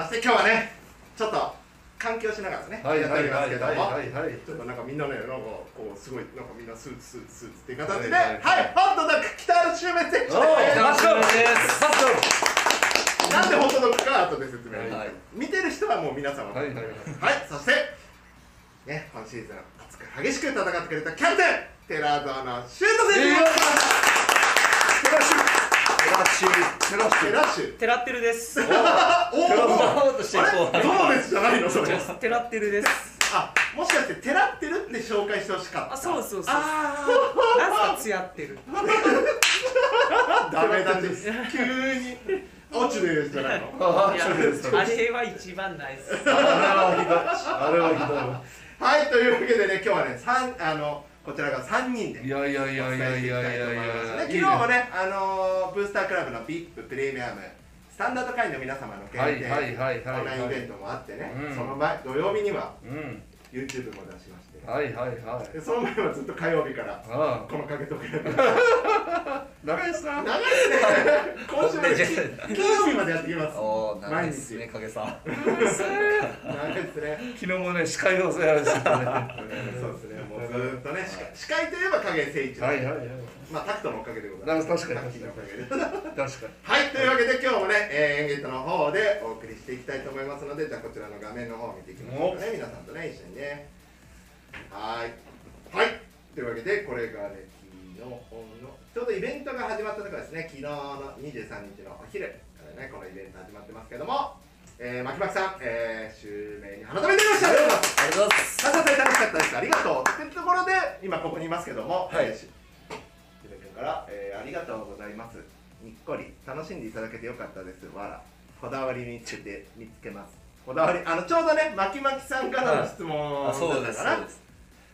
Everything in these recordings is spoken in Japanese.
まして今日はねちょっと環境しながらね、はいやっておりますけども、はいはいはいちょっとなんかみんなねなんかこうすごいなんかみんなスーツスーツスーツっていう形でははいい、ホットドッグ北原周明選手ですマスクです。なんでホットドッグか後で説明、はい。見てる人はもう皆さんわかるはい。はいそしてね今シーズン熱く激しく戦ってくれたキャプテン寺園シュート選手です。テラッシュテラッシュ。テラッシュ。テラッシュ。テラってるですおおおとしてあれこうどうですじゃないのそれテラってるですあもしかしてテラってるって紹介してほしかったあそうそうそうあなんかつやってるダメだです急に落ちるじゃないのあれは一番ないですあれはひどいあれはひどはいというわけでね今日はね三あのこちらが3人でいやいやいやいやいや。いやいや昨日もねあのブースタークラブの VIP プレミアムスタンダード会員の皆様の限定オンラインイベントもあってねその前土曜日には YouTube も出しまして。はいはいはい。その前はずっと火曜日からこのかけとけ長いっすな。長いっすね。今週まで金曜日までやってきます。おお長いっすね影さん。長いっすね。昨日もね司会をやらせて そうですね。ずーっとね司会といえば影誠一郎、はいはいはい。まあタクトのおかげでございます。確かに。確かに。はい、というわけで今日もね、えー、エンゲートの方でお送りしていきたいと思いますので、じゃあこちらの画面の方を見ていきましょうかね、皆さんとね、一緒にね。はーい。はい。というわけで、これがね、昨日の、ちょうどイベントが始まったところですね、昨日の23日のお昼からね、このイベント始まってますけども、えー、まきまきさん、えー、襲名に花束に出ましたありがとうございますありがとうございます。楽しかったです。ありがとう。っていうところで、今ここにいますけども、はいえーししめ君から、えーありがとうございます。にっこり楽しんでいただけてよかったです。わら。こだわり見つけて見つけます。こだわり、あのちょうどね、まきまきさんからの質問だあ、そうです、ったかな。そう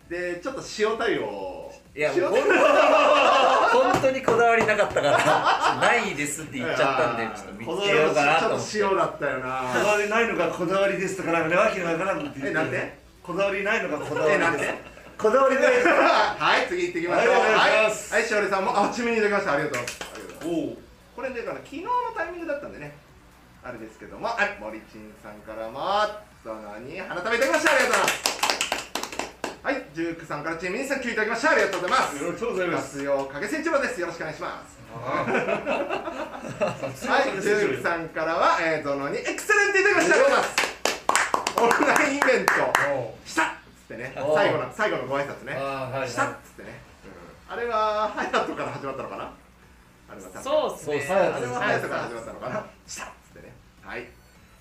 でちょっと塩対応。いや、塩もう対応本当にこだわりなかったから、ないですって言っちゃったんで、ちょっと見つけようかなと思って。ちょっと塩だったよこだな。わりないのがこだわりですとかなんかねわけのわからんってえなんで？こだわりないのがこだわえ、なんで？りですこだわりない はい、次行ってきましょう。はいしはい、ますはい、しおりさんも、あ、ちみにいただきました。ありがとう。おおこれね、だから昨日のタイミングだったんでね、あれですけども、はい、森珍さんからも、そのに花束いただきました。ありがとうございます。はい、ジュークさんからチームにさんキューいただきました。ありがとうございます。よろしくお願いします活用影千一郎です。よろしくお願いします。ははい、ジュークさんからは、えー、ゾノにエクセレントいただきました。ありがとうございます。オンラインイベント、したっつってね、お最後の、最後のご挨拶ね。したっつってね。うんあれは、ハヤトから始まったのかな？あれはそうっすねあれは隼人から始まったのかな？したっつってねはい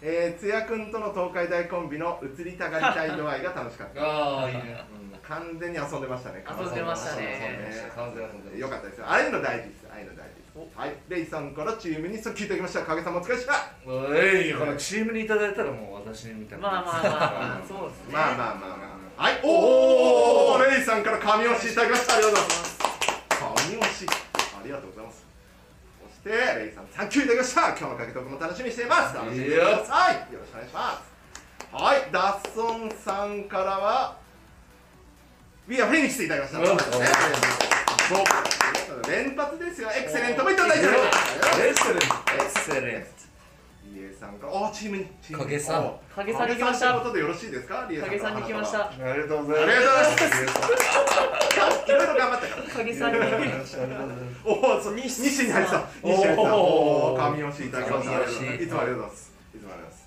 えー、つやくんとの東海大コンビの移りたがりたい度合いが楽しかった、ああいいね。うん、完全に遊んでましたね。遊んでましたね。完全に遊んよかったですよ。ああいうの大事ですああいうの大事です。はい。レイさんからチームに即帰いただきました。影さんもお疲れしたおいこのチームにいただいたらもう私みたいなまあまあまあまあ。そうですね。まあまあまあまあ。はい。おおレイさんから神押しいただきました。ありがとうございます。神押し。ありがとうございます。そしてレイさんサンキューいただきました今日のかけとくも楽しみにしています。楽しんでください。よろしくお願いします。はい。ダッソンさんからは We are Phoenix いただきました。うん。連発ですよ。エクセレントもいただいております。エクセレント。エクセレント。さんからおチームにチームに影さんお影さんに来ましたことでよろしいですかリエさん影さんに来ましたありがとうございますありがとうございますいろいろ頑張ったから影さんにおお、そう、西西に入ってた。西に入ってた。おお、神吉いただきましいつもありがとうございます。いつもありがとうございます。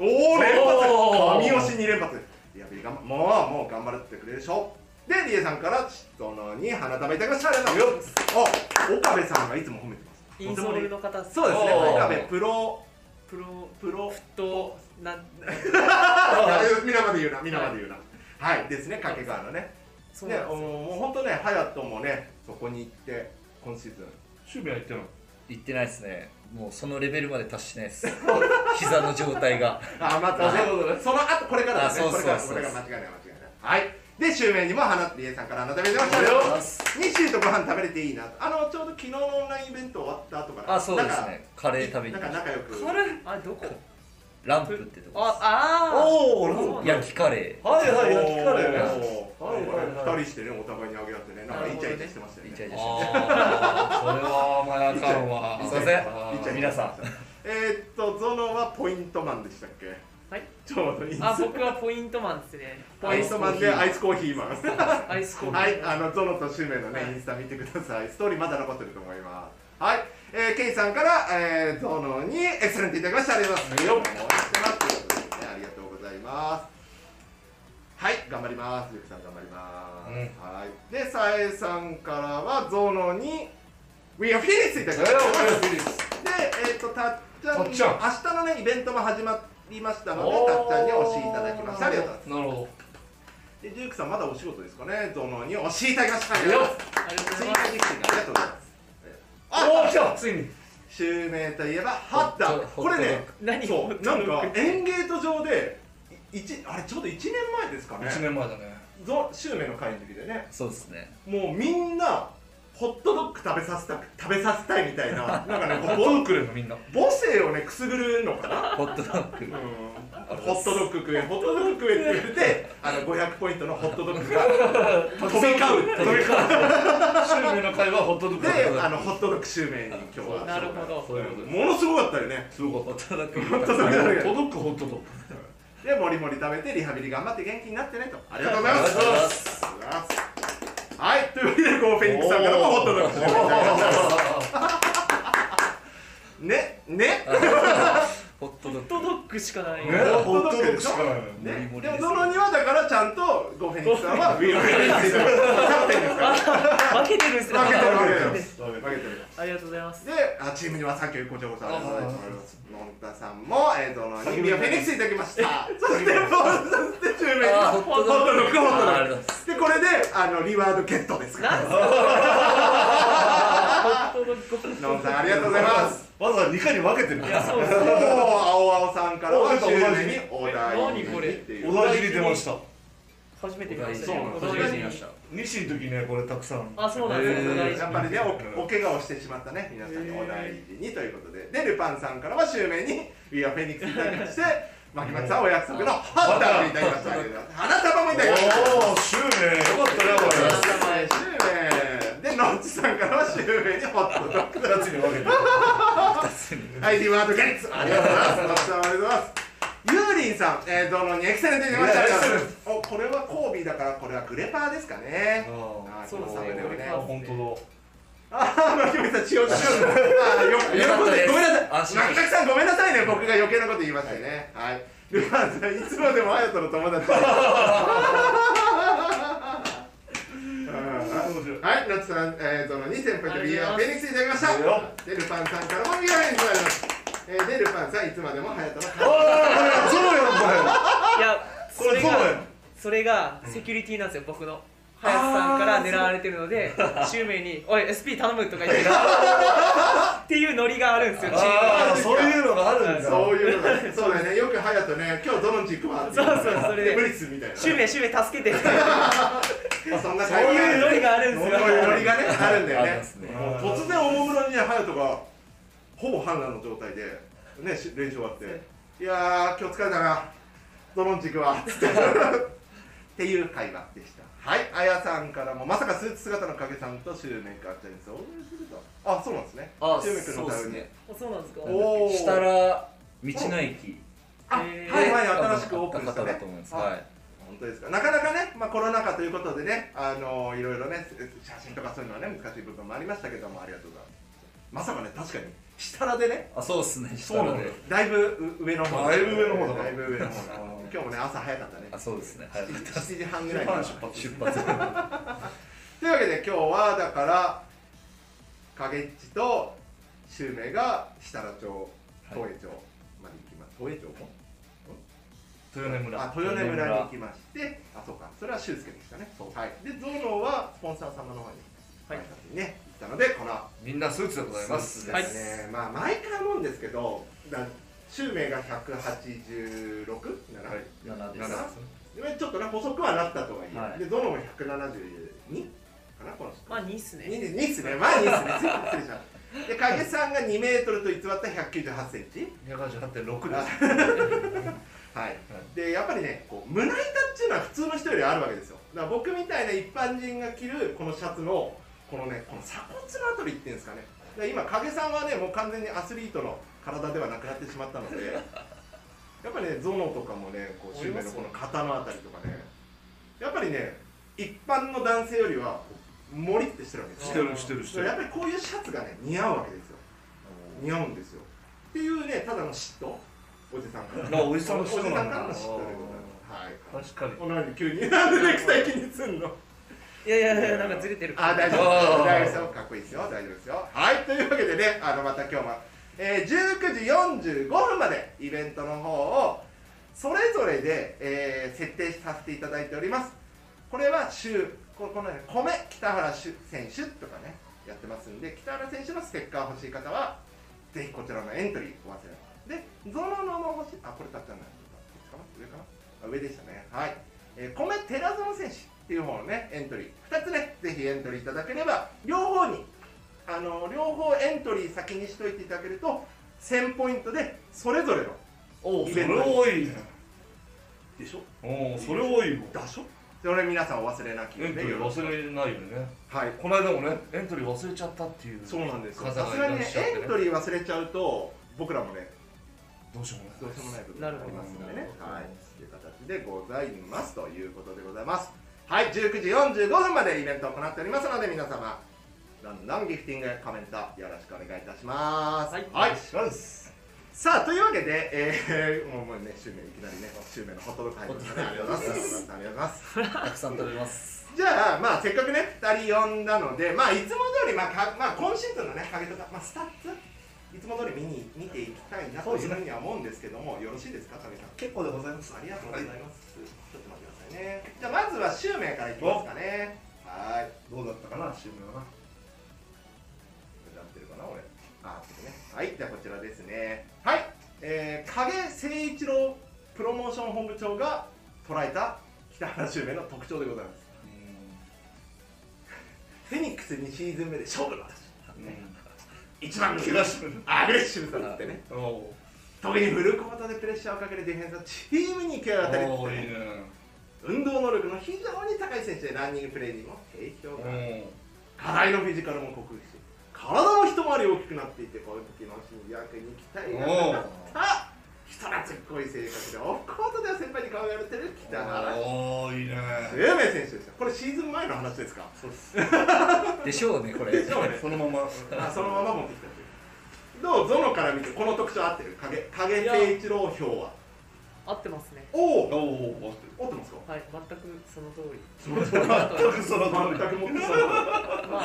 おお、連発。神吉二連発。いや、頑張もう、もう頑張ってくれるでしょ。で、リエさんから、ちとのに花束いただきました。ありがとうございます。お、岡部さんがいつも褒めてます。インソールの方そうですね。岡部プロ、プロプロ。となん あ皆まで言うな、皆まで言うな。はい、ですね、掛川のね。ね、そうなんですよもう本当ね、隼人もね、そこに行って、今シーズン。守備は行ってない言ってないですね。もうそのレベルまで達してないです。膝の状態が。あ、またねあその後、これからですね。あそうそうそうこれから、これから間違いない、間違いない。はいで襲名にも花りえさんから改めてましたよッシーとご飯食べれていいなと。あのちょうど昨日のオンラインイベント終わった後からあそうですね。カレー食べになんか仲良く。カレー？あどこ？ランプってとこああおお焼きカレー。はいはい焼きカレーはいはいはい。二人してねお互いにあげ合ってね。なんかイチャイチャしてましたよね。イチャイチャああそれはまああかんわ。すいません。皆さん。えー、っとゾノはポイントマンでしたっけ？はいちょうどいいですあ僕はポイントマンですねポイントマンでアイスコーヒーマン アイスコーヒーはい、あのゾノとシュメのね、インスタ見てください。ストーリーまだ残ってると思います。はい、えー、ケイさんから、えー、ゾノにエクセレントいただきました。ありがとうございます。よっありがとうございます。はい、頑張ります。ゆきさん頑張ります。うんはい。で、さえさんからはゾノに We are finished いただきまえーしですで、えっ、と、たっちゃん明日のね、イベントも始まりましたので、たっちゃんにおしいただきました。ありがとうございます。なるほで、ジュークさんまだお仕事ですかね、ゾノにおしいただきました。ありがとうございます。ありがとう追ございます。あ。おお来た。ついに。襲名といえばハッタこれね何そうなんかエンゲート上でい一あれちょうど1年前ですかね。1年前だね。ぞ襲名の会の時でね。そうですね。もうみんなホットドッグ食べさせた食べさせたいみたいな なんかねホットドッグのみんな。母性をねくすぐるのかなホットドッグ。うん。ホットドッグ食えホットドッグ食えって言ってあの500ポイントのホットドッグが飛び交う飛び交う。襲名の会はホットドッグであのホットドッグ襲名に今日は。なるほど。そういうことものすごかったよね。すごかっホットドッグホットドッグたホットドッグホットドッグ。でもりもり食べてリハビリ頑張って元気になってねと。ありがとうございますはい。というわけでゴーフェニックスさんからもホットドッグねね。ホットドッグ。ホットドッグしかないねホットドッグしかないね。ですでもどのにはだからちゃんとゴーフェニックスさんはウィールフェニックスさん。キャプテンですから。分けてるんですね負けてる負けてる負けてるありがとうございます。であチームにはさっきごちゃごちゃありがとうございます。あのんたさんもえーとのにビアフェニックスいただきました。そしてもうそしてチームにホットドッグ。ホットドッグホットドッグありがとうございますでこれであのリワードゲットですから。なんすか？ホットドッグのんさんありがとうございます。わざわざ2回に分けてる。いやそうもう青青さんから。は同じにお題何これっていうお大事に出ました。初めて見ましたね。そうなんです。お大事に西の時ねこれたくさん。あそうなんですやっぱりねおお怪我をしてしまったね皆さんにお大事にということで。でルパンさんからは襲名に「We are Phoenix」いただきまして牧松さんお約束のハッターをいただきました花束もいただきましたおお襲名よかった。ねこれ花束へ襲名でノッチさんからは襲名にホットドッグ2つに分けてはい、リワードゲッツ。ありがとうござい。ます。ノッチさんありがとうござい。ます。ユーリンさん、えー、どのにエクセレントに出ましたい。やエクセレンお、これはコービーだから、これはグレパーですかね。ああそうですねこのサムネをねグレパーああ、牧村さん、血を血を。あー、よ、よかったです。ごめんなさい。牧村さん、ごめんなさいね。僕が余計なこと言いましたね。はい。ルパンさん、いつまでも隼人の友達。はい、ナツさん、えー、どのに先輩とビアフェニックスいただきました。で、ルパンさんからもビアフェニックスいただきました。えー、で、ルパンさん、いつまでも隼人の友達。ああそうやんこいやこそれそうやんがそれがセキュリティなんです。よ僕の林さんから狙われてるので襲名に「おい SP 頼む」とか言って っていうノリがあるんですよああそういうのがあるんだ。そういうのが、そうだよね、よく隼人ね、今日どの軸はそうそうそれで。無理っすみたいな。襲名襲名助けてってそんなそういうノリがあるんですよ。そういうノリがね、あるんだよね。突然おもむろにね、隼人がほぼ反乱の状態で、ね、し練習終わって、いやー、今日疲れたな、どの軸は、つって。っていう会話でした。はい、あやさんからも、まさかスーツ姿の影さんとシューメイカーちゃんにそうすると。あ、そうなんですね。あシューメイ君そのために。うですねあそうなんですか？おー設楽道の駅あ、はいはい、新しくオープンしたね方だと。思いますあはい本当ですかなかなかね、まあ、コロナ禍ということでね、あのいろいろね、写真とかそういうのはね、難しい部分もありましたけども、ありがとうございます。まさかね、確かに、下らでね、あそうですねそうなんだいぶう上の方だいぶ上の方だからだいぶ上の方だ今日もね、朝早かったね。あそうですね。早かった7時半ぐらいから。出発出発。というわけで、今日はだから、影っちと襲名が設楽町、東栄町まで行きます。東栄町も豊根村。あ豊根村に行きまして、あ、そうか、それは修介でしたね。はい。で、ゾノはスポンサー様の方に、はい。ね、たので、このみんなスーツでございます。ですね、まあ毎回思うんですけど、だ襲名が186、7はい。7です。7でちょっとね細くはなったとはいえ、はい。でゾノも172かなこの人。まあ2っすね。2っすね。まあ2っすね。失礼しました。で影さんが2メートルと偽った198センチ。188.6です。はい、でやっぱりねこう胸板っていうのは普通の人よりあるわけですよ。だから僕みたいな一般人が着るこのシャツのこのねこの鎖骨のあたりっていうんですかね。で今影さんはねもう完全にアスリートの体ではなくなってしまったので やっぱりねゾノとかもねこう周辺のこの肩のあたりとかねやっぱりね一般の男性よりはモリってしてるわけですよ。してるしてるしてる。やっぱりこういうシャツがね似合うわけですよ。似合うんですよ。っていうねただの嫉妬。おじさんから。あおじさんのおじさんからの嫉妬でございます。はい。確かに。このように急に。なんでネクタイ気にすんの？いやいやいやなんかずれてる。あ大丈夫。大丈夫かっこいいですよ大丈夫ですよ。はいというわけでねあのまた今日も、えー、19時45分までイベントの方をそれぞれで、えー設定させていただいております。これは週ここのね米北原選手とかねやってますんで北原選手のステッカー欲しい方はぜひこちらのエントリーお忘れなく。でゾノノの欲しいあこれたっちゃんない。こっちかな？上かな？あ上でしたね。はい、えー、米寺園選手っていう方のねエントリー。2つねぜひエントリーいただければ両方にあの両方エントリー先にしといていただけると1000ポイントでそれぞれのおそれイベント多いね。でしょ？おそれ多いもん。だしょ？それ皆さんお忘れなきエントリー忘れないよね。はい。この間もねエントリー忘れちゃったっていうそうなんですさすがにねエントリー忘れちゃうと僕らもねどうしようもない。どうしようもない部分なるほどがありますのでね。はい。という形でございますということでございますはい19時45分までイベントを行っておりますので皆様どんどんギフティングコメントよろしくお願いいたしますはいはい、ますさあというわけで、えー、もうもうね、シュウメイいきなりね、シュウメイのホットドッグ入りましたね。ありがとうございます。ありがとうございます。たくさん食べますじゃあ、まあ、せっかくね、2人呼んだので、まあ、いつも通り、まあ、かまあ、今シーズンのね、影とか、まあ、スタッツ、いつも通り見に見ていきたいなというふうには思うんですけども、よろしいですか、影さん？結構でございますありがとうございます。ちょっとね。じゃあ、まずはシュウメイからいきますかね。はい。どうだったかなシュウメイはななってるかな、俺。あ、っとね。はい、じゃあ、こちらですね。はい。えー、影誠一郎プロモーション本部長が捉えた北原シュウメイの特徴でございます。フェニックス2シーズン目で勝負の私。一番怪我しアグレッシブさだってね特にフルコートでプレッシャーをかけるディフェンスはチームに行き渡りつつおいいね運動能力の非常に高い選手でランニングプレーにも定評がある。う課題のフィジカルも克服し体も一回り大きくなっていてこういう時の新役に期待がかかった人懐っこい性格でオフコートでは先輩に可愛がられてる北原んおおいいね。有名選手ですよ。これシーズン前の話ですか？そうっすでしょうねこれ。でしょうね。そのまま。あそのまま持ってきたどう？ゾノから見てこの特徴合ってる？影影誠一郎票は？合ってますね。おおおお合ってますか？はい全くその通り。その通り全くその通り。全くもってそうまあ。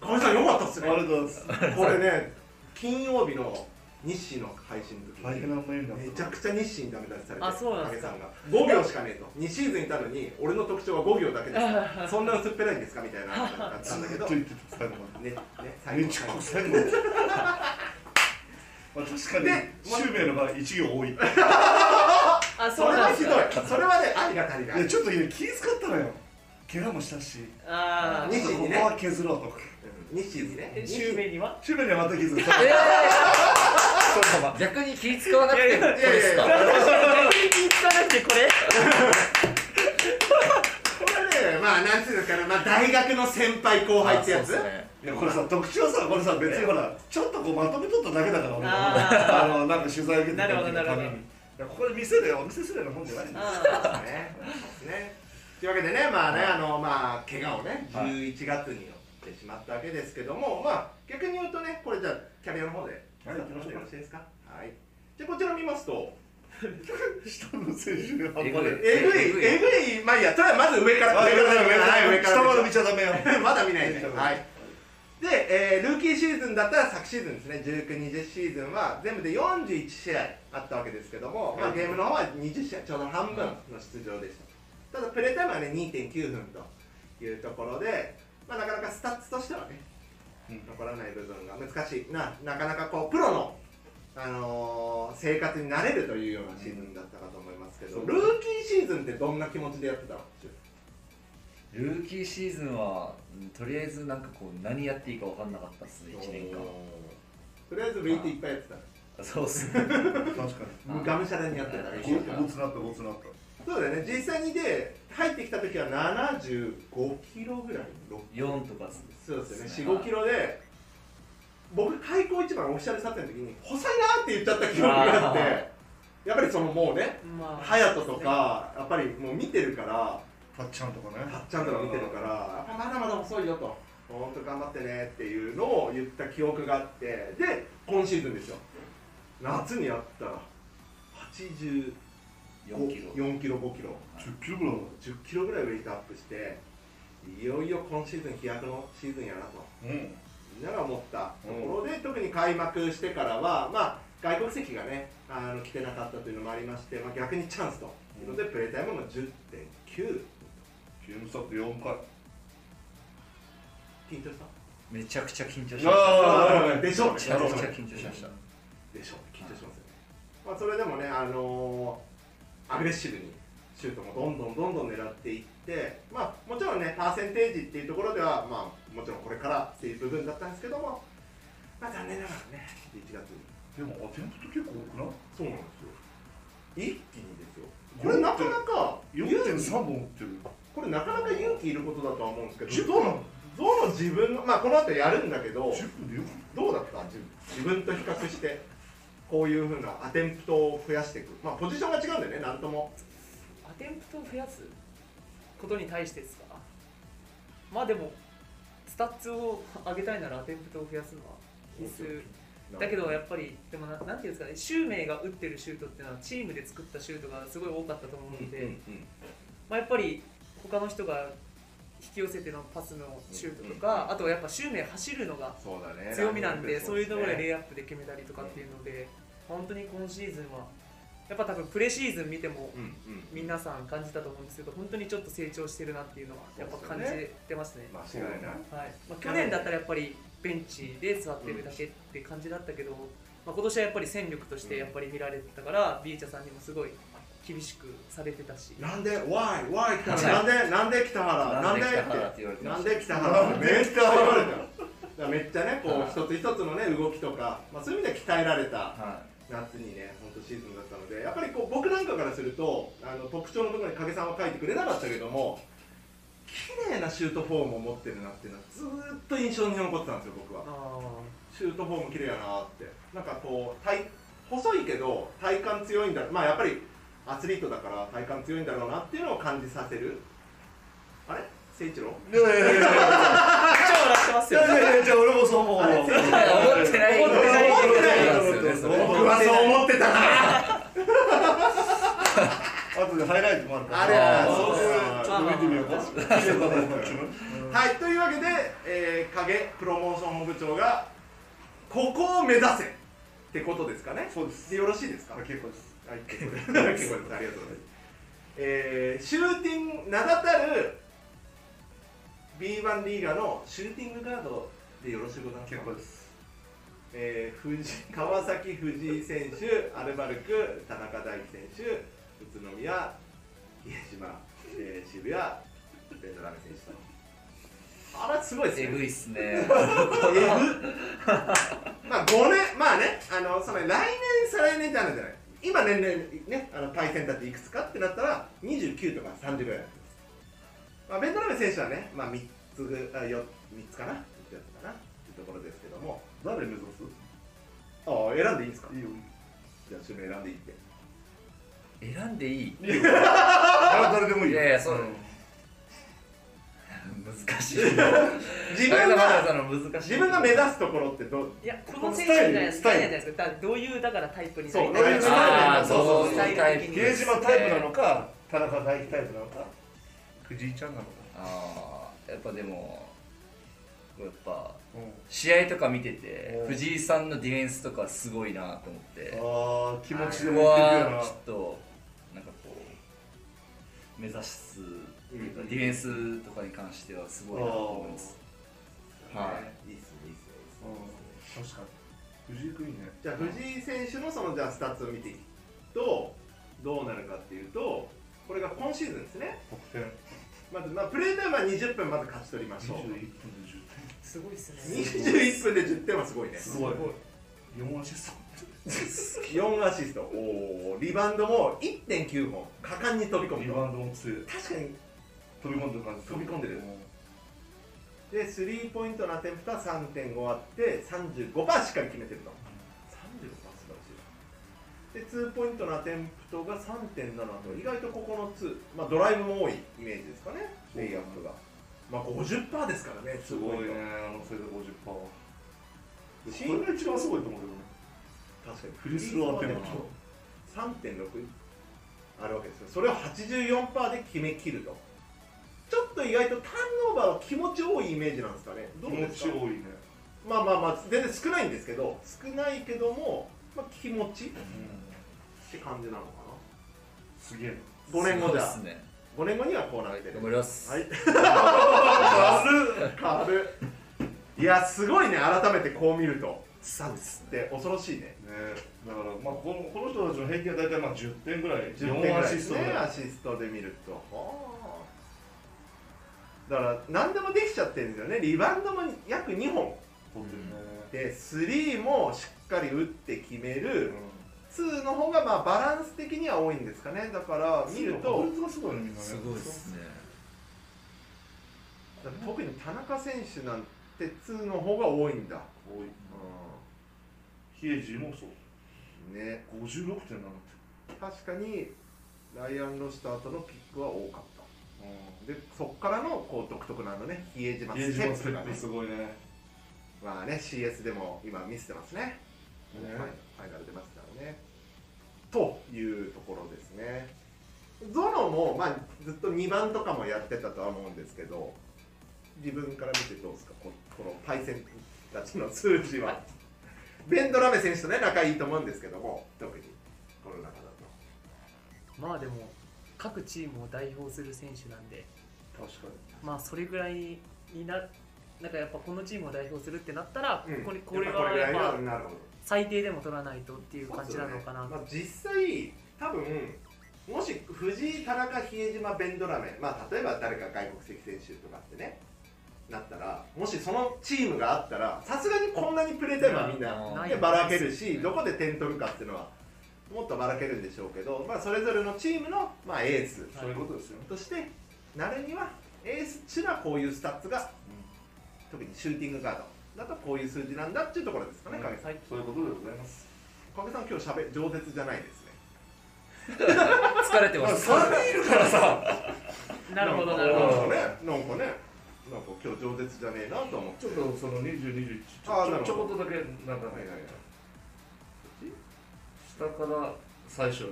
亀さんよかったっすね。ありがとうございます。これね金曜日の日誌の配信の時めちゃくちゃ日誌にダメ出しされてあそうなんですか。影さんが。5秒しかねえと。2シーズンいたのに俺の特徴は5秒だけです。そんな薄っぺらいんですか？みたいな話だったんだけど。ねずっと言ってた最後まで。ね最後最後 まあ確かにでシュウメイの場合一行多いい あそれはひどい。それはね愛が足りな。いやちょっとね気遣ったのよ。怪我もしたし。あー。日誌にね。ここは削ろうと日誌にね。えシュウメイにはシュウメイにはまた傷つえか逆に気使わなくてもこれいやいやいや。ですか逆に気使わなくてこれ。これねまあなんていうんですかね。まあ大学の先輩後輩ってやつ？あそうっすね。いやこれさ特徴さこれさ別にほらちょっとこうまとめとっただけだから俺ああのなんか取材受けてなるほどなるほど。ためにいやこれ見せるお見せするようなもんじゃないんだよ。あね。ね。というわけでねまあねあのまあ怪我をねはい。11月によってしまったわけですけどもまあ逆に言うとねこれじゃあキャリアの方ではいよろしいですか？はい。じゃあこちら見ますと下の選手がえぐいえぐい？えぐい。まあいいやとりあえずまず上から上から上からはい上から下まで見ちゃダメよまだ見ないで見ちゃダメはい。で、えールーキーシーズンだったら昨シーズンですね。1920シーズンは全部で41試合あったわけですけども、まあ、ゲームの方は20試合ちょうど半分の出場でした。ただプレータイムはね2.9分というところで、まあ、なかなかスタッツとしてはねうん。残らない部分が難しい。ななかなかこうプロのああのー生活に慣れるというようなシーズンだったかと思いますけど、う。んルーキーシーズンってどんな気持ちでやってたのルーキーシーズンはうんとりあえずなんかこう何やっていいか分かんなかったっすね1年間。とりあえずルーティンいっぱいやってた。あそうっすね。確かうんがむしゃらにやってたね。にボツなったボツなったそうだよね実際にで入ってきた時は75キロぐらい。4とかっすそうですよね。ですね45キロで僕開口一番オフィシャル撮影の時に細いなって言っちゃった記憶があってやっぱりそのもうねまあ。隼人とかやっぱりもう見てるからたっちゃんとかね。たっちゃんとか見てるからやっぱまだまだ細いよと。本当頑張ってねっていうのを言った記憶があってで今シーズンですよ夏にやったら84 4キロ4キロ5キロ。10キロぐらい。10キロぐらいウェイトアップしていよいよ今シーズン飛躍のシーズンやなと。うんみんなが思ったところで、特に開幕してからは、まあ、外国籍がねあの来てなかったというのもありまして、まあ、逆にチャンスと。いうので、プレータイムも10.9ゲームスタート4回。緊張した？めちゃくちゃ緊張しましあでしょ？めちゃくちゃ緊張しましたでしょう緊張しますよね、まあ、それでもね、あのーアグレッシブにシュートもどんどんどんどん狙っていって、まあ、もちろんねパーセンテージっていうところでは、まあ、もちろんこれからっていう部分だったんですけども、まあ、残念ながらね11月に。でもアテンプト結構多くない？そうなんですよ。一気にですよ。これなかなか勇気4.3本打ってる。これなかなか勇気いることだとは思うんですけ10どど分。のどの自分のまあこの後やるんだけど10分でよくどうだった？自自分と比較してこういうふうなアテンプトを増やしていく。まあポジションが違うんだよねなんとも。アテンプトを増やすことに対してですか？まあでもスタッツを上げたいならアテンプトを増やすのは必須。だけどやっぱりでもななんていうんですかねシュウメイが打ってるシュートっていうのはチームで作ったシュートがすごい多かったと思うので、まあ、やっぱり他の人が引き寄せてのパスのシュートとか、あとやっぱシュウメイ走るのが強みなんでそういうところでレイイアップで決めたりとかっていうので本当に今シーズンはやっぱ多分プレシーズン見ても皆さん感じたと思うんですけど本当にちょっと成長してるなっていうのはやっぱ感じてますね。間違いない。はい。まあ、去年だったらやっぱりベンチで座ってるだけって感じだったけど、まあ、今年はやっぱり戦力としてやっぱり見られてたから、ビーチャさんにもすごい厳しくされてたし、なんで Why? Why 北原なんでなんで北原？なんで北って原って言われてまなんで北原？めっちゃ言われたよだからめっちゃねこう一つ一つのね動きとか、まあ、そういう意味では鍛えられたは夏にね本当シーズンだったのでやっぱりこう僕なんかからするとあの特徴のところに影さんは書いてくれなかったけども綺麗なシュートフォームを持ってるなっていうのはずーっと印象に残ってたんですよ僕は。あシュートフォーム綺麗やなって。なんかこう体細いけど体幹強いんだ。まあやっぱりアスリートだから体幹強いんだろうなっていうのを感じさせる。あれ？誠一郎？いやいやいやいや。いやー超笑ってますよ。いやいやじゃあ俺もそう思思ってない。思ってない。思ってないんですよねそれ僕はそう思ってたな後でハイライトもあるから。あれちょっと見てみようか。はいというわけで、えー、影プロモーション本部長がここを目指せってことですかね。そうです。でよろしいですか？あ結構ですはい、結構です。結構です。ありがとうございます。えー、シューティング、名だたる B1 リーガーのシューティングガードでよろしいございますか結構ですえー、藤川崎藤井選手、アルバルク、田中大輝選手、宇都宮、比江島、えー、渋谷、ベンドラメ選手と。あれすごいですね。えぐいっすねえぐまあ5年まあねあのその来年再来年ってあるんじゃない？今年齢ねあの対戦だっていくつかってなったら29とか30ぐらいなんです、まあ、ベンドラメ選手はねまあ3つぐあよ三つかな3つやったかなっていうところですけども。誰目指す？ああ選んでいいんですか？いいよ。じゃあ指名選んでいいって。選んでいい。誰でもいいよ。いやいやそう。うん難しい 自分が自分が目指すところってどういやこの選手じゃないですスタイル。かじゃないですか。だからどういうだからタイプにそうどういうああそうそうそう。いうタイプ比比江島タイプなのか田中大輝タイプなのか。藤井ちゃんなのか。ああやっぱでもやっぱうん。試合とか見ててうん。藤井さんのディフェンスとかすごいなと思って。ああ気持ちでこもいってるよな。ちょっとなんかこう目指すディフェンスとかに関してはすごいなと思います。はいいい。っすねいいっすね確か藤井君いいねじゃあ藤井選手のそのじゃあスタッツを見ていくとどうなるかっていうとこれが今シーズンですね。得点。まず、まあ、プレータイムは20分まず勝ち取りましょう。21分で10すごいっすね。21分で10点はすごいね。点すごい。4アシスト。4アシスト。おー。リバウンドも1.9本。果敢に飛び込むと。リバウンドも強い。確かに飛び込んでる感じ飛び込んでるうでスリーポイントのアテンプトは3.5あって35%しっかり決めてると。35%素晴らしい。でツーポイントのアテンプトが3.7と意外とここのツー、まあ、ドライブも多いイメージですかね。レイアップが、まあ、50%ですからねすごいね。あのせいで50%はこれが一番すごいと思うけどね。確かに。フリースローアテンプト。3.6あるわけですよ。それを84%で決めきるとちょっと意外とターンオーバーは気持ち多いイメージなんですかね。どう気持ですか？ち多いね。まあまあまあ全然少ないんですけど少ないけども、まあ、気持ちって感じなのかすげえな。5年後じゃね。5年後にはこうなってる。頑張ります。はい。軽るいやすごいね。改めてこう見ると。そうですで恐ろしいね。ね。だからまあこのこの人たちの平均は大体まあ10点ぐらい。10点ぐらい4アシストぐらいねアシストで見ると。はあだから何でもできちゃってるんですよね。リバウンドも約2本。でスリーもしっかり打って決める、う2の方がまあバランス的には多いんですかね。だからん見ると。すごいですね。特に田中選手なんて2の方が多いんだ、多い。う比江島もそう。ん、ね56点なのって。確かにライアン・ロシターとのピックは多かったでそっからのこう独特なのね比江島ステ島ステップがね。すごいね。まあね CS でも今見せてますね。ね。ファイナル出ますからね。というところですね。ゾノも、まあ、ずっと2番とかもやってたとは思うんですけど自分から見てどうですか？ここのパイセンたちの数字は。ベンドラメ選手とね仲いいと思うんですけども特に。この中だと。まあでも各チームを代表する選手なんで。確かまあそれぐらいにななんかやっぱこのチームを代表するってなったら、うん。これここれはやっぱ最低でも取らないとっていう感じなのかな、まあ、実際多分もし藤井田中比江島ベンドラメまあ例えば誰か外国籍選手とかってねなったらもしそのチームがあったらさすがにこんなにプレータイムはみんな、ないね、ばらけるしどこで点取るかっていうのはもっとばらけるんでしょうけど、まあ、それぞれのチームの、まあ、エースにそういうことですよ。としてなるにはエースっていうのはこういうスタッツが特にシューティングガードだとこういう数字なんだっていうところですかね、うん。影。さんはい。そういうことでございます。影さん今日しゃべ饒舌じゃないですね。疲れてます。3人いるからさ。なるほどなるほど。かねなんかねなんか今日饒舌じゃねえなと思って。ちょっとその2021ちあーなるほど。ょちょこっとだけなんかはいはいはい下から最初ね。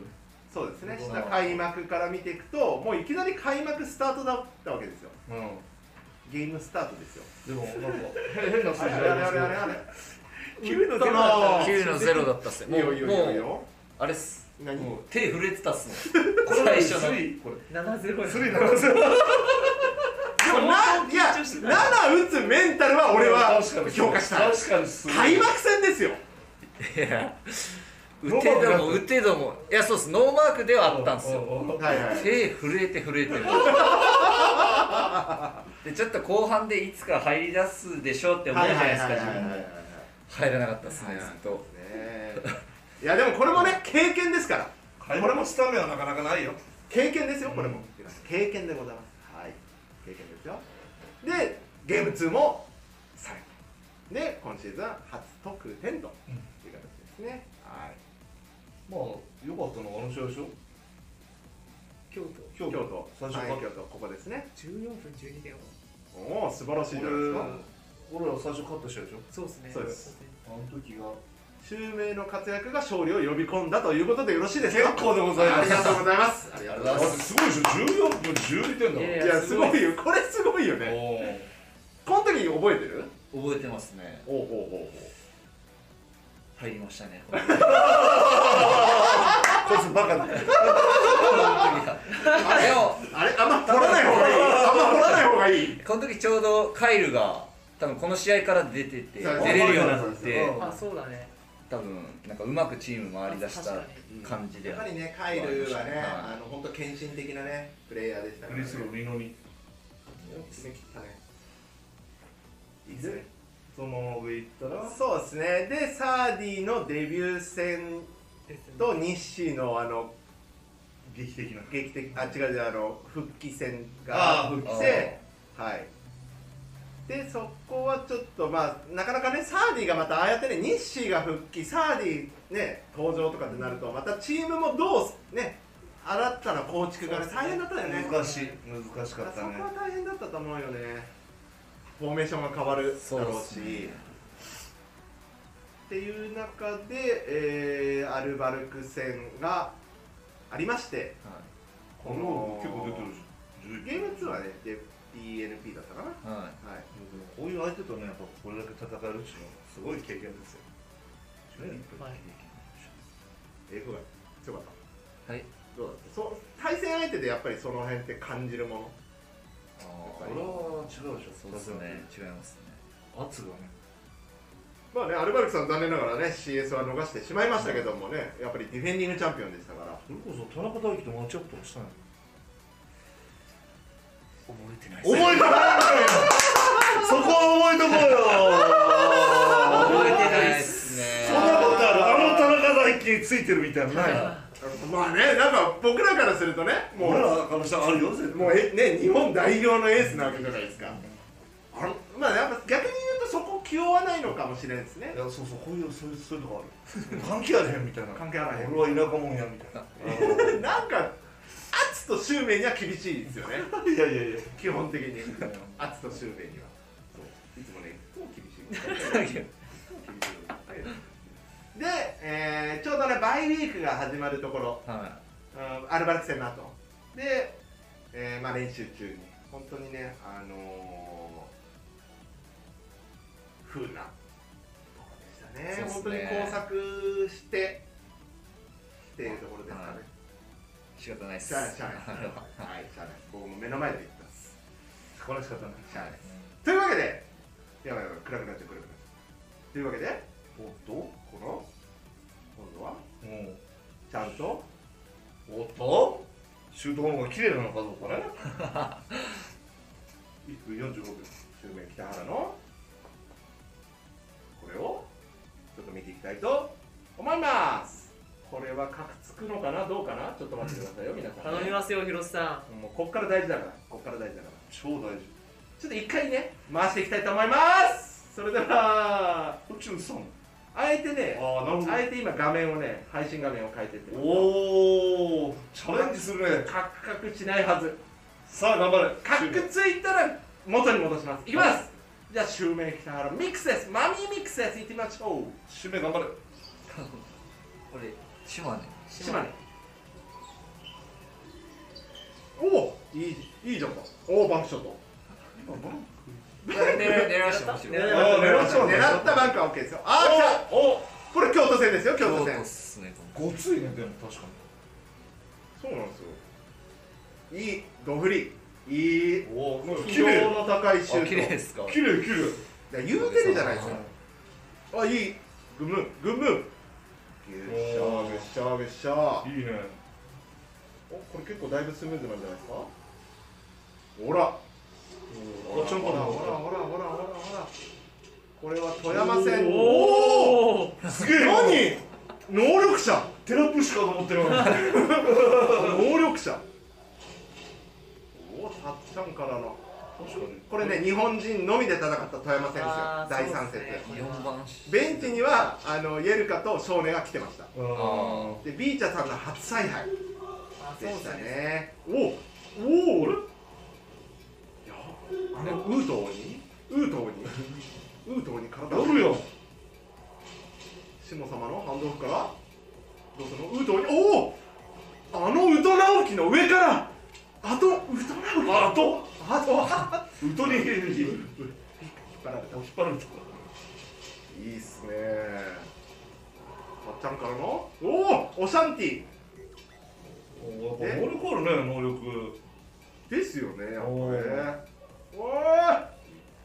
そうですね。うん下開幕から見ていくともういきなり開幕スタートだったわけですよ。うゲームスタートですよ。んでもなんか変変な数字あれあれあれあれあれ。9のその9の0だったっすね。もういいよいいよ。あれっす。何？もう手震えてたっすもん これ最初の。スリーこれ。7-0スリーなんでいや7打つメンタルは俺は確かに評価した開幕戦ですよ。いや打てども打てども。いやそうっす。ノーマークではあったんですよ。手震えて震えてる。でちょっと後半でいつか入り出すでしょうって思うじゃないですか自分。も入らなかったっすねずっと。ね。いやでもこれもね経験ですから。開幕スタメンはなかなかないよ。経験ですよこれも、経験でございます。はい。経験ですよ。でゲーム2も3位で今シーズン初得点という形ですね、はいまあ良かったのはあの試合でしょ？京都。京都。最初はい京都ここですね。14分12点を。おお素晴らしいじゃないですか。俺ら最初勝った試合でしょ？そうですね。そうです。あの時が。襲名の活躍が勝利を呼び込んだということでよろしいですか？結構でございます。ありがとうございます。ありがとうございます。すごいでしょ？14分12点だもん。いやす。ごいよ。これすごいよね。おこの時覚えてる？覚えてますね。おうほうほうほ入りましたね。こいつバカだでもうあれあんま取らない方がい。いあんま取らない方がい。いこの時ちょうどカイルが多分この試合から出てて出れるようになってあそうだね多分なんかうまくチーム回り出した感じでやっぱりねカイルはね、あの本当献身的なねプレイヤーでしたから、ね、フリースロー見のによく決め切ったねいい。ですねそのまま上行ったら？そうですね。でサーディのデビュー戦と日誌のあの劇的な？劇的あ違う違うあの復帰戦あがあ復帰してはい。でそこはちょっとまあなかなかねサーディがまたああやってね日誌が復帰サーディね登場とかってなるとまたチームもどうね新たな構築がね大変だったよね。難しい。難しかったね。そこは大変だったと思うよねフォーメーションが変わるだろうし。っていう中で、えーアルバルク戦がありましてこの結構出てるじゃん11ゲーム2はねで DNP だったかな。はい。はい。こういう相手とねやっぱこれだけ戦えるっていうのはすごい経験ですよ。ねはい。F が強かった。はい。どうだった？そう対戦相手でやっぱりその辺って感じるもの？これは違うでしょ。そうですね。違いますね。圧がね。まあねアルバルクさん残念ながらね CS は逃してしまいましたけどもねやっぱりディフェンディングチャンピオンでしたから。それこそ田中大輝とマッチアップとかしたの覚えてない。覚えてない そこは覚えとこうよついてるみたいなのないまあねなんか僕らからするとねもう俺らからしたらあるよもうえね日本代表のエースなわけじゃないですか。あのまあやっぱ逆に言うとそこ気負わないのかもしれないですね。いやそうそうこういうそういうそういうとこある。関係あれへんみたいな関係あらへん俺は田舎もんやみたいな。なんか圧と執念には厳しいですよね。いやいやいや。基本的に。圧と執念には。そう。いつもねもう厳しい。厳しいで、えーちょうどねバイウィークが始まるところ。はうんアルバルク戦の後。で、えーまあ、練習中に。本当にねあのー、風なところでしたね。そうっす本当にね工作してっていうところですかね、はい。い仕方ないっす。しゃあないしゃあない。は はいしゃあない。僕も目の前で言ってます。これ仕方ない。しゃあない。というわけでやばいやばい暗くなっちゃう暗くなっちゃうというわけでおっとこの今度はうんちゃんとおっとシュートフォームが綺麗なのかどうかね1分45秒周面北原のこれをちょっと見ていきたいと思いますこれはカクつくのかなどうかなちょっと待ってくださいよ皆さん、頼みますよ広瀬さもうこっから大事だからこっから大事だから。超大事。ちょっと一回ね回していきたいと思います。それではこっち映したのあえてねああなるほど。あえて今画面をね配信画面を変えてっておおチャレンジするね。カクカクしないはず。さあ頑張れ。カクついたら元に戻します。い。きます。じゃあ周面北原ミックスです。マミーミックスです。いってみましょう。締め頑張れ。これ島根。島根。おおいいいいじゃんか。おおバンクショット狙狙いましたもちろん狙いあー狙いました。狙ったバンクは OK ですよ。あこれ京都戦ですよ京都戦。ごついねでも確かそうなんですよ。いいドフリいい。におお軌綺麗道の高いシューあト綺麗ですか？綺麗綺麗。いや言うてるじゃないですか。あいい。グムグムぐっしゃぐっしゃぐっしゃいいね。おこれ結構だいぶスムーズなんじゃないですか？ほらほらほらほらほらほらほら。これは富山戦んおおおおすげえ。何？能力者。テラプシかと思ってる能力者。おおたっちゃんからの。確かに。これね日本人のみで戦った富山戦ですよ第3節。ね4番ベンチにはあのイエルカと少年が来てました。あでビーチャーさんの初采配あそうでしたね。おおおおあのウートーに？ウートーに？ウートーに体。をあやるよ。下様のハンドオフから？どうするの？ウートーに？おお！あの宇都直樹の上から！あと宇都直樹あと？あと？あウトに引っ引っ張られた。張られたいいっすね。たっちゃんからの？おお！オシャンティ。おやっぱ能力あるね能力。ですよねやっぱね。おーおー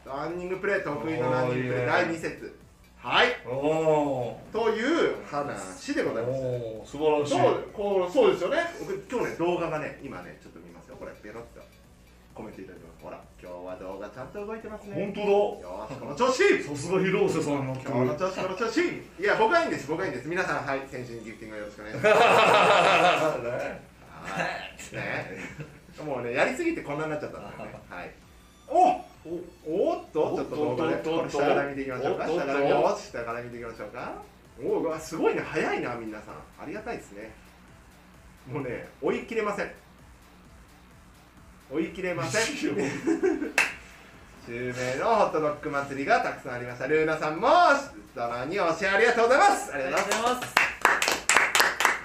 ランニングプレー得意のランニングプレー第2節。はい。という話でございました素晴らしい。そうこうそうですよね。僕今日ね動画がね今ねちょっと見ますよ。これペロッとコメントいただいてます。ほら今日は動画ちゃんと動いてますね。本当よしこの調子。ださすが広瀬さんの今日。の調子この調子。いや僕はいいんです。僕はいいんです。皆さんはい。選手にギフティングよろしくお願いします。はい。ね。もうねやりすぎてこんなになっちゃったんだよね。はいおおっと？ちょっと動画でこれ下から見ていきましょうか。下から見下から見ていきましょうか。おおすごいね。早いな皆さん。ありがたいですね。もうね追い切れません。追い切れません。襲名のホットドッグ祭りがたくさんありました。ルーナさんもドラにおシェアありがとうございます。あありがとうございます。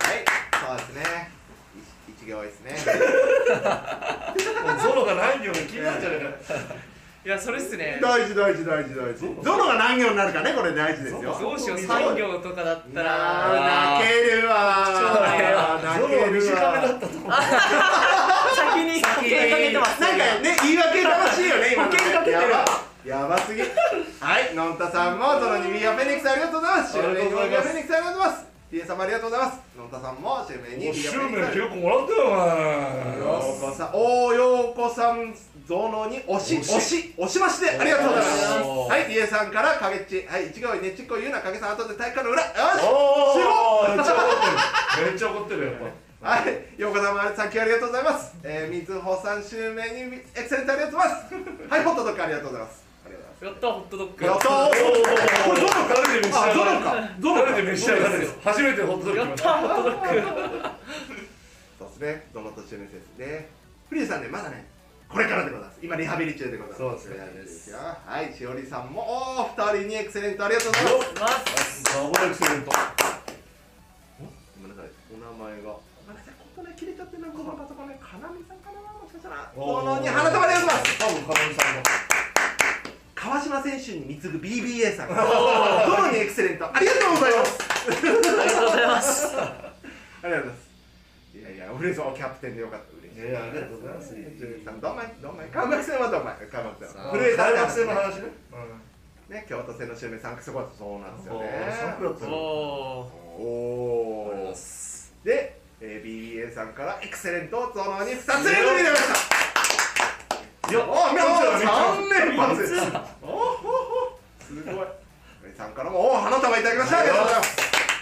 はいそうですね。一一行ですね。ゾロが何行か気になっちゃうねいやそれっすね。大事大事大事大事。どのが何行になるかねこれ大事ですよ。どうしよう3行とかだったら。泣けるわゾロは泣ける短めだわったと思う。先に保険かけてますなんかね言い訳楽しいよね保険かけてるやばすぎ。はいのんたさんもゾロにミーアフェニックスありがとうございます。シュウメイにミーアフェニックスありがとうございます。ピエ様ありがとうございます。のんたさんもシュウメイに結構もらったよようこさん、おーようこさん、ゾノに押し、押押し、押しまして、ありがとうございます。はい、ピエさんから影っち、はい、一号ねちっこい言うな、影さん後で体育館の裏、よしめっちゃ怒ってる。めっちゃ怒ってるやっぱ。はい、ようこさんもさんきありがとうございます。えー、みずほさん、襲名にエクセレントありがとうございます。はい、ホットドッグありがとうございます。ありがとうございやったホットドッグやったー。おおこれゾロ誰で召し上がるゾノか。誰で召し上がる初めてホットドッグやったホットドッグ そうですね、ゾノと襲名ですね。フリーさんね、まだね、これからでございます。今、リハビリ中でございます。そうですはい、しおりさんも、おー、二人にエクセレントありがとうございます。ダブルエクセレントごめんなさい、お名前が。ごめんなさい、ここね、切れちゃってるな、このパソコンね、かなみさんかな、もしかしたら。このに花束ありがとうございます。多分かなみさんが川島選手に貢ぐ BBA さん。どのにエクセレント、ありがとうございます。ありがとうございます ありがとうございます。いやいや、嬉しそう、キャプテンでよかった、嬉しい。いやありがとうございます。どんまい、どんまい、開幕戦はどんまい、開幕戦は。震えた大学生の話ね。ね、京都戦の襲名サンクスゴーそうなんですよね。サンクだったおよおおー。ありがとうございます。で、えー、BBA さんからエクセレントゾノに2つ連続入れました。いやお見事3連発。三つおほほすごい。上さんからもお花束いただきました。ありがとうございます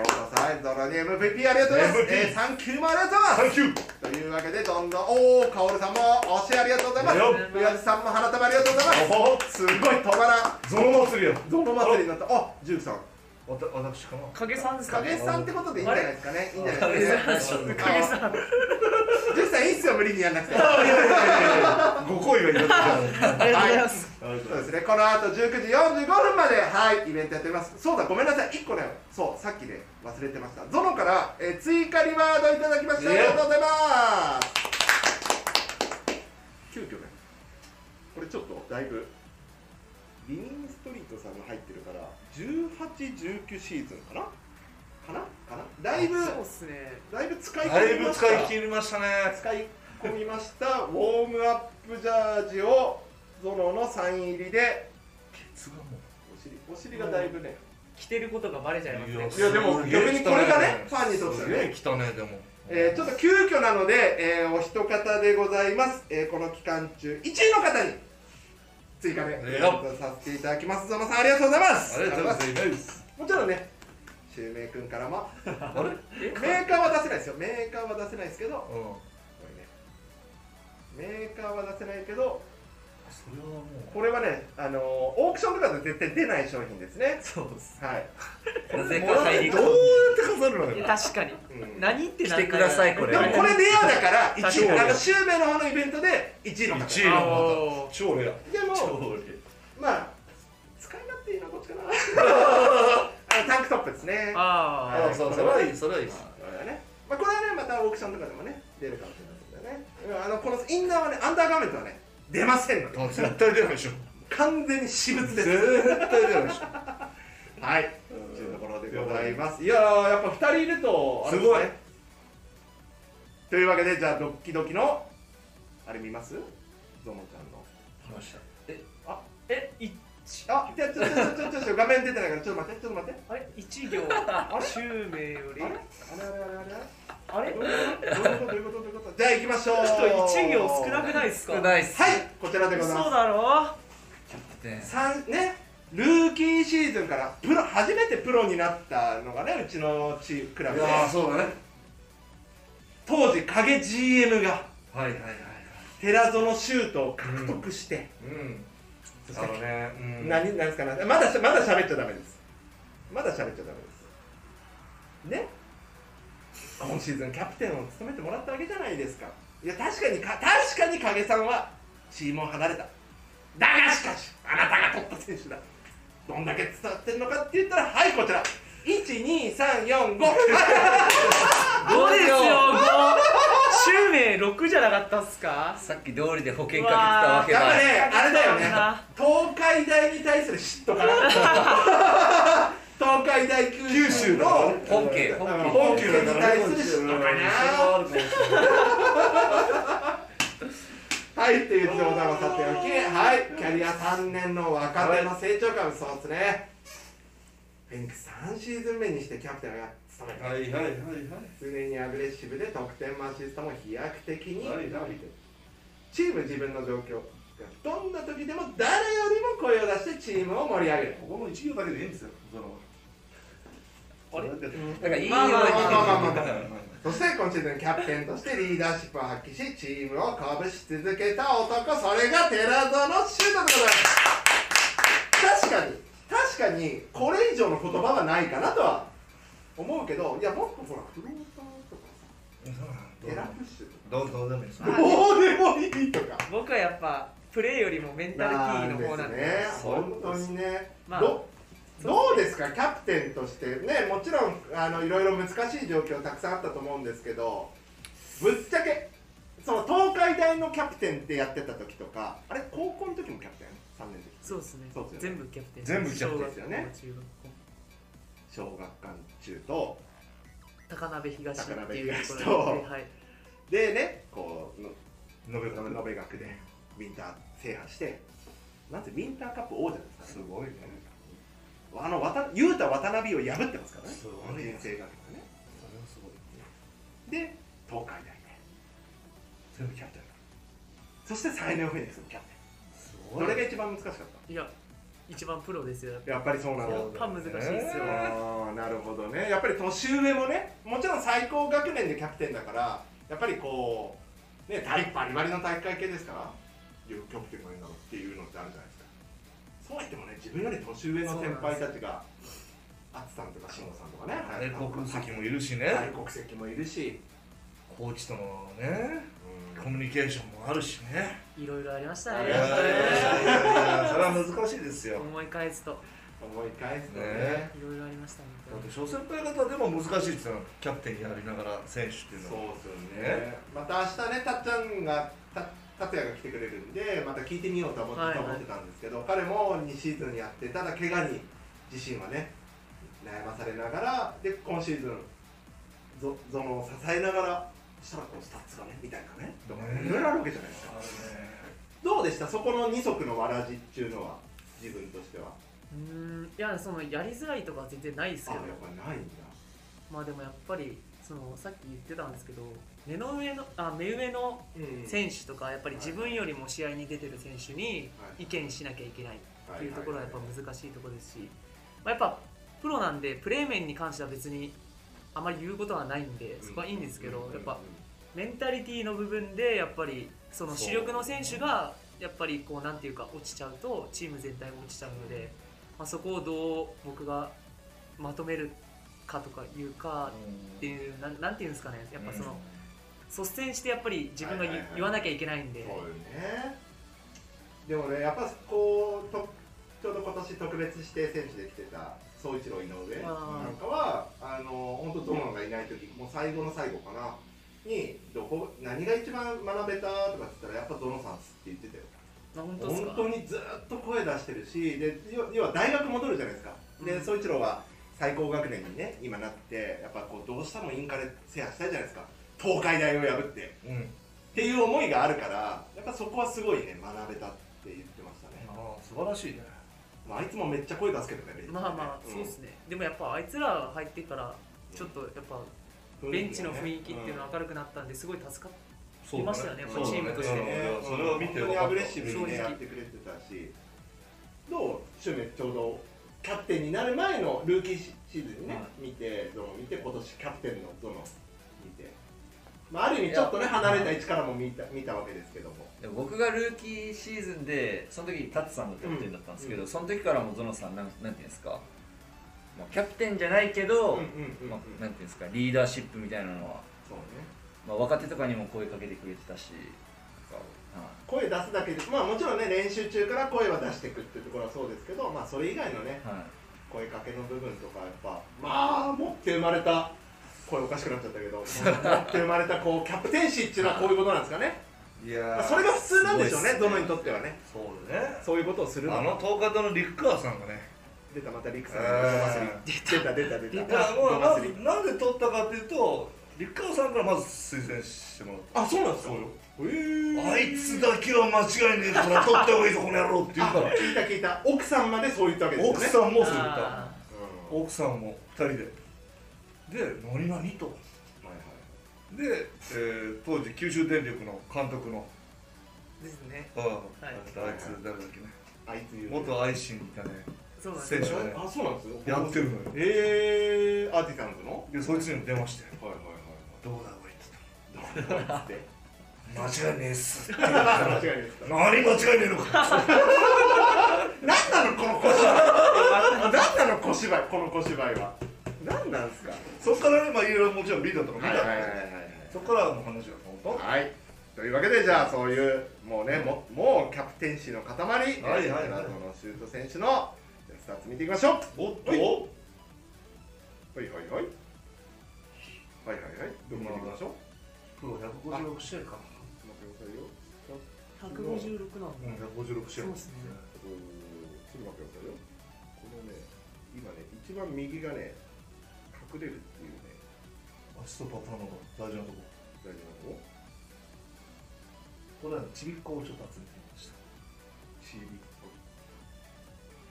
ようこさんゾノに MVP ありがとうございます。えー、3球もありがとうございます。サンキュー。というわけでどんどんおおカオルさんも推しありがとうございます。宮地さんも花束ありがとうございます。すごい止まらんゾロ祭りやゾノ祭りになった。あジュークさんわた私かな影さんですか影さんってことでいいんじゃないですかね。いいんじゃない影ですか。ねさん影さんジュークさんいいっすよ無理にやんなくて。ご好意は言って。たありがとうございます。そうですね、この後19時45分まで、はい、イベントやってます。そうだ、ごめんなさい、1個ね、そう、さっきね、忘れてました。ゾノから、えー追加リワードいただきました。ありがとうございます。急遽ね、これちょっとだいぶ、リニンストリートさんが入ってるから、18、19シーズンかな？かな？かな？だいぶ、そうっすね。だいぶ使いだいぶ込みました。使い切りましたね。使い込みました、ウォームアップジャージを、ゾノのサイン入りで、ケツがもお尻お尻がだいぶね、着てることがバレちゃいますね。いやでも逆にこれがねファンにとってはね。すげえ来たねでも。えーちょっと急遽なので、えーお一方でございます、えーこの期間中1位の方に追加でさせていただきます。ゾノさんありがとうございます。ありがとうございます。もちろんねシュウメイ君からも。メーカーは出せないですよ。メーカーは出せないですけど。こうん。れね。メーカーは出せないけどこれはねあのーオークションとかで絶対出ない商品ですね。そうです。はい、なぜか入りどうや込って飾るのよ確かに。うん。何って来てくださいこれ。でもこれレアだから1確かに位あのシュウメイの方のイベントで1位の方1位の超レア。でも超まあ使い勝手いいのはどっちかな。あのタンクトップですね。あはい。あそうそれはいいそれはいい。ですこれはね。まあこれはねまたオークションとかでもね出るかもしれないですけどね。うんあのこのインナーはねアンダーガーメントはね出ませんのであ絶対出ないでしょ。完全に私物です。絶対出ないでしょ。はい。というところでございます。いやーやっぱ2人いるとあれですごい。ねというわけでじゃあドッキドキのあれ見ます？ゾノちゃんの。来ました。えあじゃあちょっとちょっとちょっとちょっと画面出てないからちょっと待ってちょっと待って。あれ？一行。襲名より。あれあれ？あれあれあれ？あれ？どういうこと？どういうこと？どういうこと？じゃあ行きましょう。ちょっと一行少なくないですか？少ないっす。はいこちらでございます。そうだろ？ね三ねルーキーシーズンからプロ初めてプロになったのがねうちのチームクラブで。そうだね。当時影 GM がはいはいはいはい。寺園シュートを獲得して、うん。そしてあのね、うん、何なんですかねまだまだ喋っちゃダメです。まだ喋っちゃダメです。ね？今シーズンキャプテンを務めてもらったわけじゃないですか。いや確かにか確かに影さんはチームを離れた。だがしかしあなたが取った選手だ。どんだけ伝わってるのかって言ったらはいこちら。12345 5ですよ5襲名6じゃなかったっすか？さっき通りで保険かけてたわけだ。やっぱねあれだよね。な。東海大に対する嫉妬かな東海大九州の本家。本家本家に対する嫉妬かなはいっていう冗談をさておきはいキャリア3年の若手の成長感そうですね。フェニックス3シーズン目にしてキャプテンをや務めてはいはいはいはい常にアグレッシブで得点もアシストも飛躍的に。はいはいチーム自分の状況どんな時でも誰よりも声を出してチームを盛り上げる。ここの一行だけでいいんですよそのあれ？なんかいいよまあまあまあまあそして今シーズンキャプテンとしてリーダーシップを発揮しチームを鼓舞し続けた男それが寺園シュートでございます確かに。確かにこれ以上の言葉はないかなとは思うけどいやもっとほらフローターとかさテラプッシュとかどうどうでもいいです。あどうでもいいとか。僕はやっぱプレーよりもメンタルティーの方なんで。ね。本当にね、まあ。どどうですか？キャプテンとして。ねもちろんあのいろいろ難しい状況たくさんあったと思うんですけどぶっちゃけその東海大のキャプテンってやってた時とかあれ高校の時もキャプテン？3年の時。そうですね。そうですよね。全部キャプテン。全部キャプテン。ですよね小学校中学校。小学館中と高鍋東っていうとこ高鍋東ろではい。でねこうの延べ延べ学でウィンター制覇してなんてウィンターカップ王者ですからね。すごいねあの渡雄太渡辺を破ってますからね。すごいね。人生学がね。それはすごいで東海大で。全部キャプテン。だそしてサイネオフェニックスのキャプテすンどれが一番難しかった？いや一番プロですよ。やっぱやっぱりそうなんだやっぱ難しいっすよ。なるほどね。やっぱり年上もねもちろん最高学年でキャプテンだからやっぱりこうね大バリバリの体育会系ですからいやキャプテンがいいんだろうっていうのってあるじゃないそうは言ってもね自分より年上の先輩たちがアツさんとか慎吾さんとかね外国籍もいるしね。外国籍もいるし、コーチとのねうん。コミュニケーションもあるしね。いろいろありましたね。いやいやいや それは難しいですよ。思い返すと。思い返すとね。ね。いろいろありましたね。だって諸先輩方でも難しいですよ。キャプテンやりながら選手っていうそうのはですよね。また明日ねたっちゃんがた達也が来てくれるんでまた聞いてみようと思って,、はいはい思ってたんですけど彼も2シーズンやってただ怪我に自身はね悩まされながらで今シーズンゾゾノを支えながらしたらこうスタッツがねみたいなねとかいろいろあるわけじゃないですか。どうでした？そこの二足のわらじっていうのは自分としては。うーんいやそのやりづらいとかは全然ないですあやっけどぱないんだ。まあでもやっぱりそのさっき言ってたんですけど目の上のあ目上のうん。選手とかやっぱり自分よりも試合に出てる選手にはい。意見しなきゃいけないっていうところはやっぱはい難しいところですし、まあ、やっぱプロなんでプレー面に関しては別にあまり言うことはないんでそこはいいんですけどうん。やっぱメンタリティーの部分でやっぱりその主力の選手がやっぱりこうなんていうか落ちちゃうとチーム全体が落ちちゃうので、まあ、そこをどう僕がまとめるかとかいうかっていうなんなんていうんですかねやっぱその率先してやっぱり自分が言,、はいはいはい。言わなきゃいけないんで。そうよね。でもねやっぱこうとちょうど今年特別指定選手で来てた総一郎井上なんかはあの本当ゾノがいない時もう最後の最後かな？にどこ何が一番学べたとかって言ったらやっぱゾノさんっすって言ってたよ。あ本当本当にずっと声出してるしで要要は大学戻るじゃないですか。でうん。総一郎は最高学年にね今なってやっぱこうどうしてもインカレ制覇したいじゃないですか東海大を破って。うん。っていう思いがあるからやっぱそこはすごいね学べたって言ってましたね。ああ素晴らしいね。まあ、あいつもめっちゃ声出すけどねベンチでね。まあまあそうですね、でもやっぱあいつらが入ってからちょっとやっぱベンチの雰囲気っていうのは明るくなったんですごい助かっそういましたよねそうだチームとして。うん。ねそれを見て本当にアグレッシブに、ね、やってくれてたしどうシュメちょうどキャプテンになる前のルーキーシーズンね、は見てゾノ見て今年キャプテンのゾノ見て、まあ、ある意味ちょっとね離れた位置からも見た見たわけですけども。でも僕がルーキーシーズンでその時タッツさんがキャプテンだったんですけど、その時からもゾノさんなんなんていうんですか、まあ、キャプテンじゃないけど、うんうんうんうん。まあ、なんていうんですか？リーダーシップみたいなのは、そうね。まあ、若手とかにも声かけてくれてたし、は声出すだけでまあもちろんね練習中から声は出していくっていうところはそうですけどまあそれ以外のねいはい。声かけの部分とかやっぱまあ持って生まれた声おかしくなっちゃったけど 持って生まれたこうキャプテンシーっていうのはこういうことなんですかね。いやそれが普通なんでしょうねどのにとってはね。そうだね。そういうことをするの。あの東海道の陸川さんがね。出たまたリクさんえのーゴマスリ出た出た出た。いやもうまずゴマスリなんで取ったかっていうと陸川さんからまず推薦してもらっあそうなんですか。そうよ。へー。たあいつだけは間違いねえから取った方がいいぞこの野郎って言うあから。聞いた聞いた。奥さんまでそう言ったわけですよね。奥さんもそう言った。あうん奥さんも二人でで何々と。はいはい。で、えー当時九州電力の監督の。ーですね。ああ、はい。あいつ誰だっけね。あいつ元愛心にいたねそうなんです。よ選手がね。あそうなんですよ。やってるのよ。えー、アーティサンズの？でそいつにも電話してはいはい「どうだこい」ってはいはいどうだって言ったら間違いねえっす」って間違いですか？何間違いねえのか。何なのこの小芝居。何なの小芝居この小芝居は何なんですか？そっからねまあいろいろもちろんビデオとか見た。んだけどはいそっからの話が本はい。というわけでじゃあそういうもうねももうキャプテンシーの塊はいはいはいのシュート選手のじゃあスタッツ見ていきましょう。当おっと。はいはいはい。はいはいはい。はいどこ見ていきましょう？プロ156試合か待ってくださいよ156なんうんだ156試合。そうっすね。ちょっと待ってくださいよ。このね今ね一番右がね隠れるっていうね。アシストパターンの大事なとこ。大事なのこ？れはちびっこをちょっと集めてみました。チビ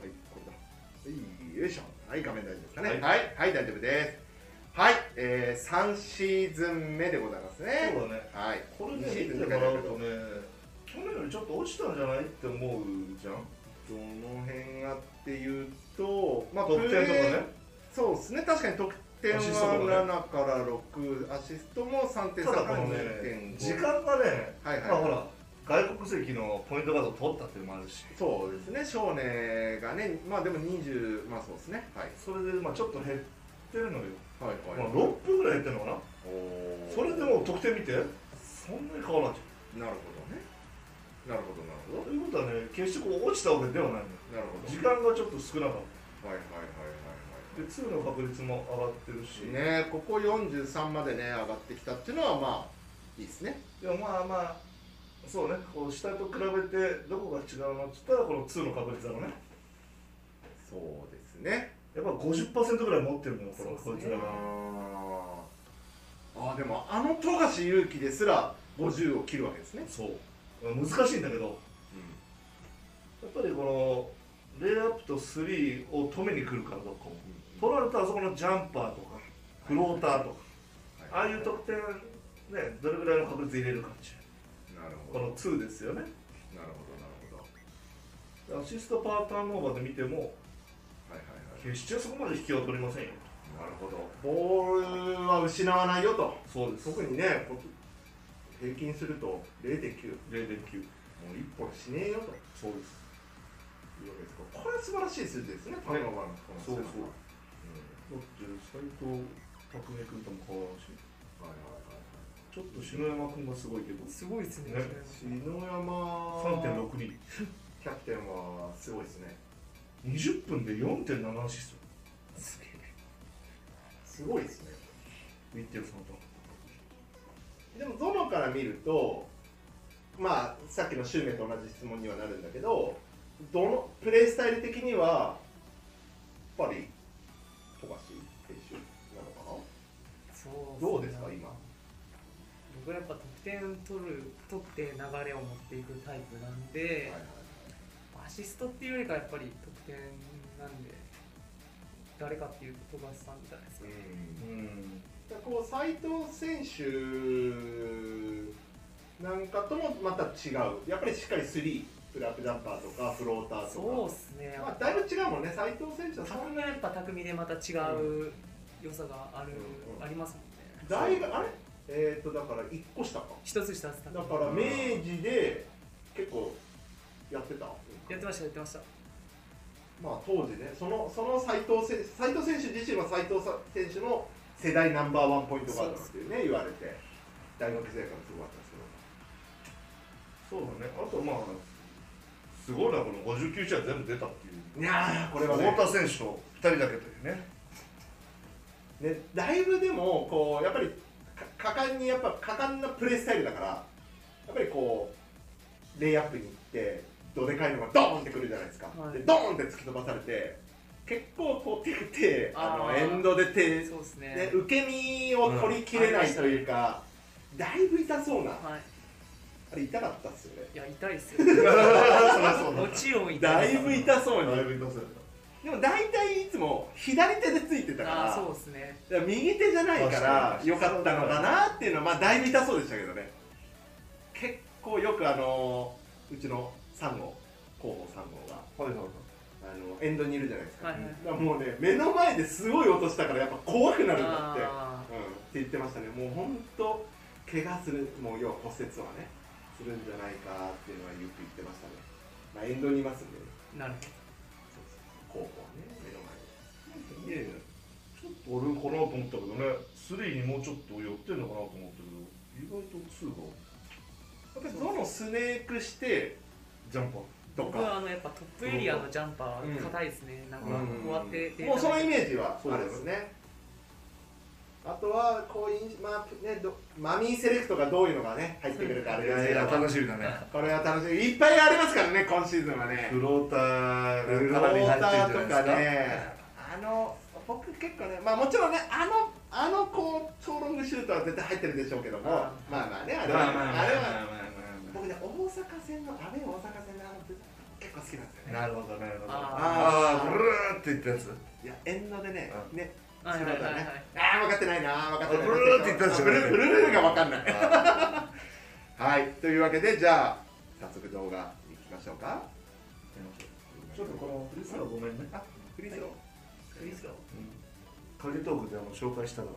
はい。これだ。はいよいしょ。はい画面大丈夫ですかね。はい。はい、はい、大丈夫です。はい、えー、3シーズン目でございますね。そうだね。はい。これね2シーズン見てって書いてあるけどもらうとね去年よりちょっと落ちたんじゃないって思うじゃん。どの辺がっていうとまあ得点とかね。そうですね。確かに得点はアシストとかね7から6アシストも3.3からただこのね2.5時間がねはいはい。まあほら外国籍のポイントガードを取ったっていうのもあるし。そうですね少年がねまあでも20まあそうですね。はい。それでまあちょっと減ってるのよ、はいまあ、はい6分ぐらい減ってるのかな？おー。それでもう得点見てそんなに変わらんじなるほどね。なるほどなるほど。ゃんということはね決してこう落ちたわけではないのよ。なるほど。時間がちょっと少なかった。はいはいはいはいで2の確率も上がってるし、はいねここ43までね上がってきたっていうのはまあいいですね。でもまあまあそうねこう下と比べてどこが違うのって言ったらこの2の確率だろうね。そうですね。やっぱ50%ぐらい持ってるのよこのね。こいつらが。あー。あーでもあの富樫勇樹ですら50を切るわけですね。そう。難しいんだけど。やっぱりこのレイアップとスリーを止めに来るからどっかも取られたらそこのジャンパーとかフローターとかああいう得点ねどれぐらいの確率入れるかっていう。なるほど。この2ですよね。なるほどなるほど。アシストパーターンオーバーで見てもはいはいはい。決してそこまで引きは取りませんよ。なるほど。ボールは失わないよと。そうです。特にねこ平均すると0.9 0.9もう1本しねえよと。そうです。いうわけです。からこれは素晴らしい数字ですねターンオーバーのこのそうそうって斎藤匠君とも変わらんしはいはいはいちょっと篠山君がすごいけど。すごいですね。ね。篠山。3.62キャプテンはすごいですね。20分で4.7アシスト。すげえ。すごいですね。見てるそのと。でもゾノから見るとまあさっきのシュウメと同じ質問にはなるんだけどどのプレースタイル的にはやっぱり富樫選手なのかそうなどうですか今？僕はやっぱ得点取る取って流れを持っていくタイプなんで、はいはいアアシストっていうよりかやっぱり得点なんで誰かっていうと富樫さんじゃないですか、うん。こう斉藤選手なんかともまた違う。やっぱりしっかりスリープラップジャンパーとかフローターとか。そうっすね、まあ、だいぶ違うもんね斉藤選手は。そんなやっぱ匠でまた違う良さがある、うんありますもんね。だいぶあれ？えっ、ー、とだから1個下か。一つ下だから明治で結構やってた？やってましたやってました。まあ当時ねそのその斉藤選斉藤選手自身は斉藤選手の世代ナンバーワンポイントガードっていうね言われて。大学生からすごかったですけど。そうだね。あとまあすごいなこの59試合全部出たっていう。いやーこれはね。太田選手と2人だけというね。ねだいぶでもこうやっぱりか果敢にやっぱ果敢なプレースタイルだからやっぱりこうレイアップに行ってどでかいのがドーンってくるじゃないですか、はい。でドーンって突き飛ばされて結構こう手手あのエンドで手そうですね。で受け身を取りきれないというか、だいぶ痛そうなはいあれ痛かったっすよね。いや痛いっすよ。もちろん痛だいいぶ痛そうに。だいぶ痛そう。でも大体いつも左手でついてたからそうですね。右手じゃないから確かに。良かったのかなっていうのはまあだいぶ痛そうでしたけどね。結構よくあのうちの3号広報3号がはいはいはい。あのエンドにいるじゃないですか,、はいはいもうね目の前ですごい音したからやっぱ怖くなるんだって、うん、っあて言ってましたね。もう本当怪我するもう要は骨折はねするんじゃないかっていうのはよく言ってましたね。まあエンドにいますんでね。あなるそうそう広報はね目の前にいやいやちょっと俺かなと思ったけどね3にもうちょっと寄ってんのかなと思ったけど意外と2がやっぱりどのスネークしてジャンパーと僕はかあのやっぱトップエリアのジャンパー硬いですね、なんかこうん。うやってデータもうそのイメージはあるですねあとはこういまあねどマミーセレクトがどういうのがね入ってくるかあれですけど。楽しみだね。これは楽しみ。いっぱいありますからね今シーズンはね。フローターフローターとかね。あの僕結構ねまあもちろんねあのあのこう超ロングシュートは絶対入ってるでしょうけども。あまあまあねあれはまあれはまあ僕ね大阪戦の阿部大阪戦のあの結構好きなんですよね。なるほどなるほど。あああブルーって言ったやつ。いやエンドでねうん。ねああ分かってないな分かってないなブルーって言ったんですよ。ブルーブルーが分かんない。はい。というわけでじゃあ早速動画いきましょうか。ちょっとこのフリースローごめんね。あフリースロー？フリースロー。影トークであの紹介したら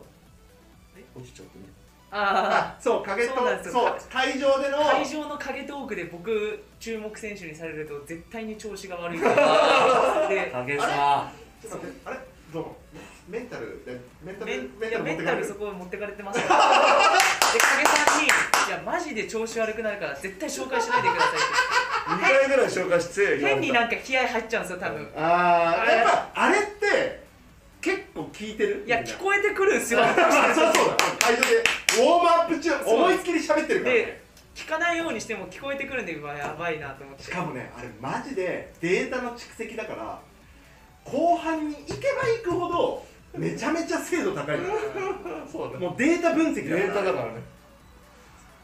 落ちちゃってね。ああそう影とそうなんですよ。そう会場でのあ会場の影トークで僕注目選手にされると絶対に調子が悪いから。で影さちょっと待ってあれ？どうもメンタルでメンタルメンタいやメンタルル持ってかれる？そこ持ってかれてました で影さんに「いやマジで調子悪くなるから絶対紹介しないでください」っ2回ぐらい紹介してて変になんか気合入っちゃうんですよ多分。ああやっぱあれって結構聞いてる？いや聞こえてくるんですよ。あそうそうだ会場でウォームアップ中思いっきり喋ってるからね。で聞かないようにしても聞こえてくるんでうわやばいなと思って。しかもねあれマジでデータの蓄積だから後半に行けば行くほどめちゃめちゃ精度高いの そうだ。もうデータ分析データだからね。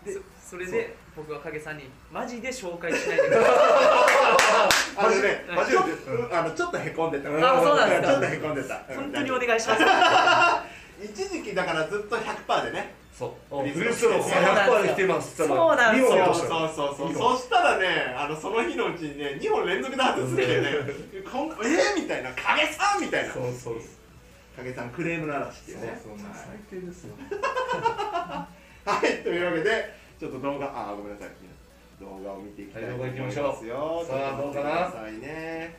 でそそれで僕は影さんにマジで紹介しないでくださ あのねマジで。ちょっとあのちょっとへこんでた。あそうなんですか。ちょっとへこんでた。い本当にお願いします。一時期だからずっと100%でね。そう。フリースロー100%で来てます。そうなんですよ。2本そうそうそうそしたらねあのその日のうちにね2本連続で外すっていうね。こ んえー、みたいな。影さんみたいな。そうそう影さんクレームの嵐っていうねそうそう最低ですよ はい、というわけで、ちょっと動画、あー、ごめんなさい。動画を見ていきたいと思いますよ。はい動画さあどうかなさいね。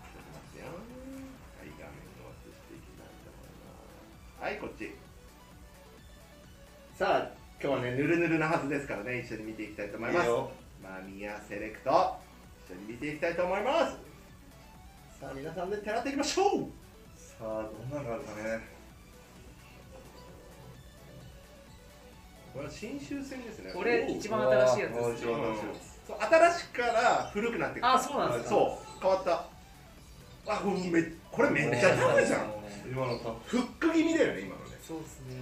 ちょっと待ってよ。はい、画面を映していきたいと思います。はい、こっち。さあ、今日はね、ぬるぬるなはずですからね、一緒に見ていきたいと思います。マミヤセレクト、一緒に見ていきたいと思います。さあ、皆さんで手洗っていきましょう。さあどんなのがあるかね。これは新州戦ですね。これ一番新しいやつです。一番新しいやそう新しくから古くなっていくあそうなんですか。そう。変わった。あこれめこれめっちゃ高いじゃん。今のタフック気味だよね今のね。そうですね。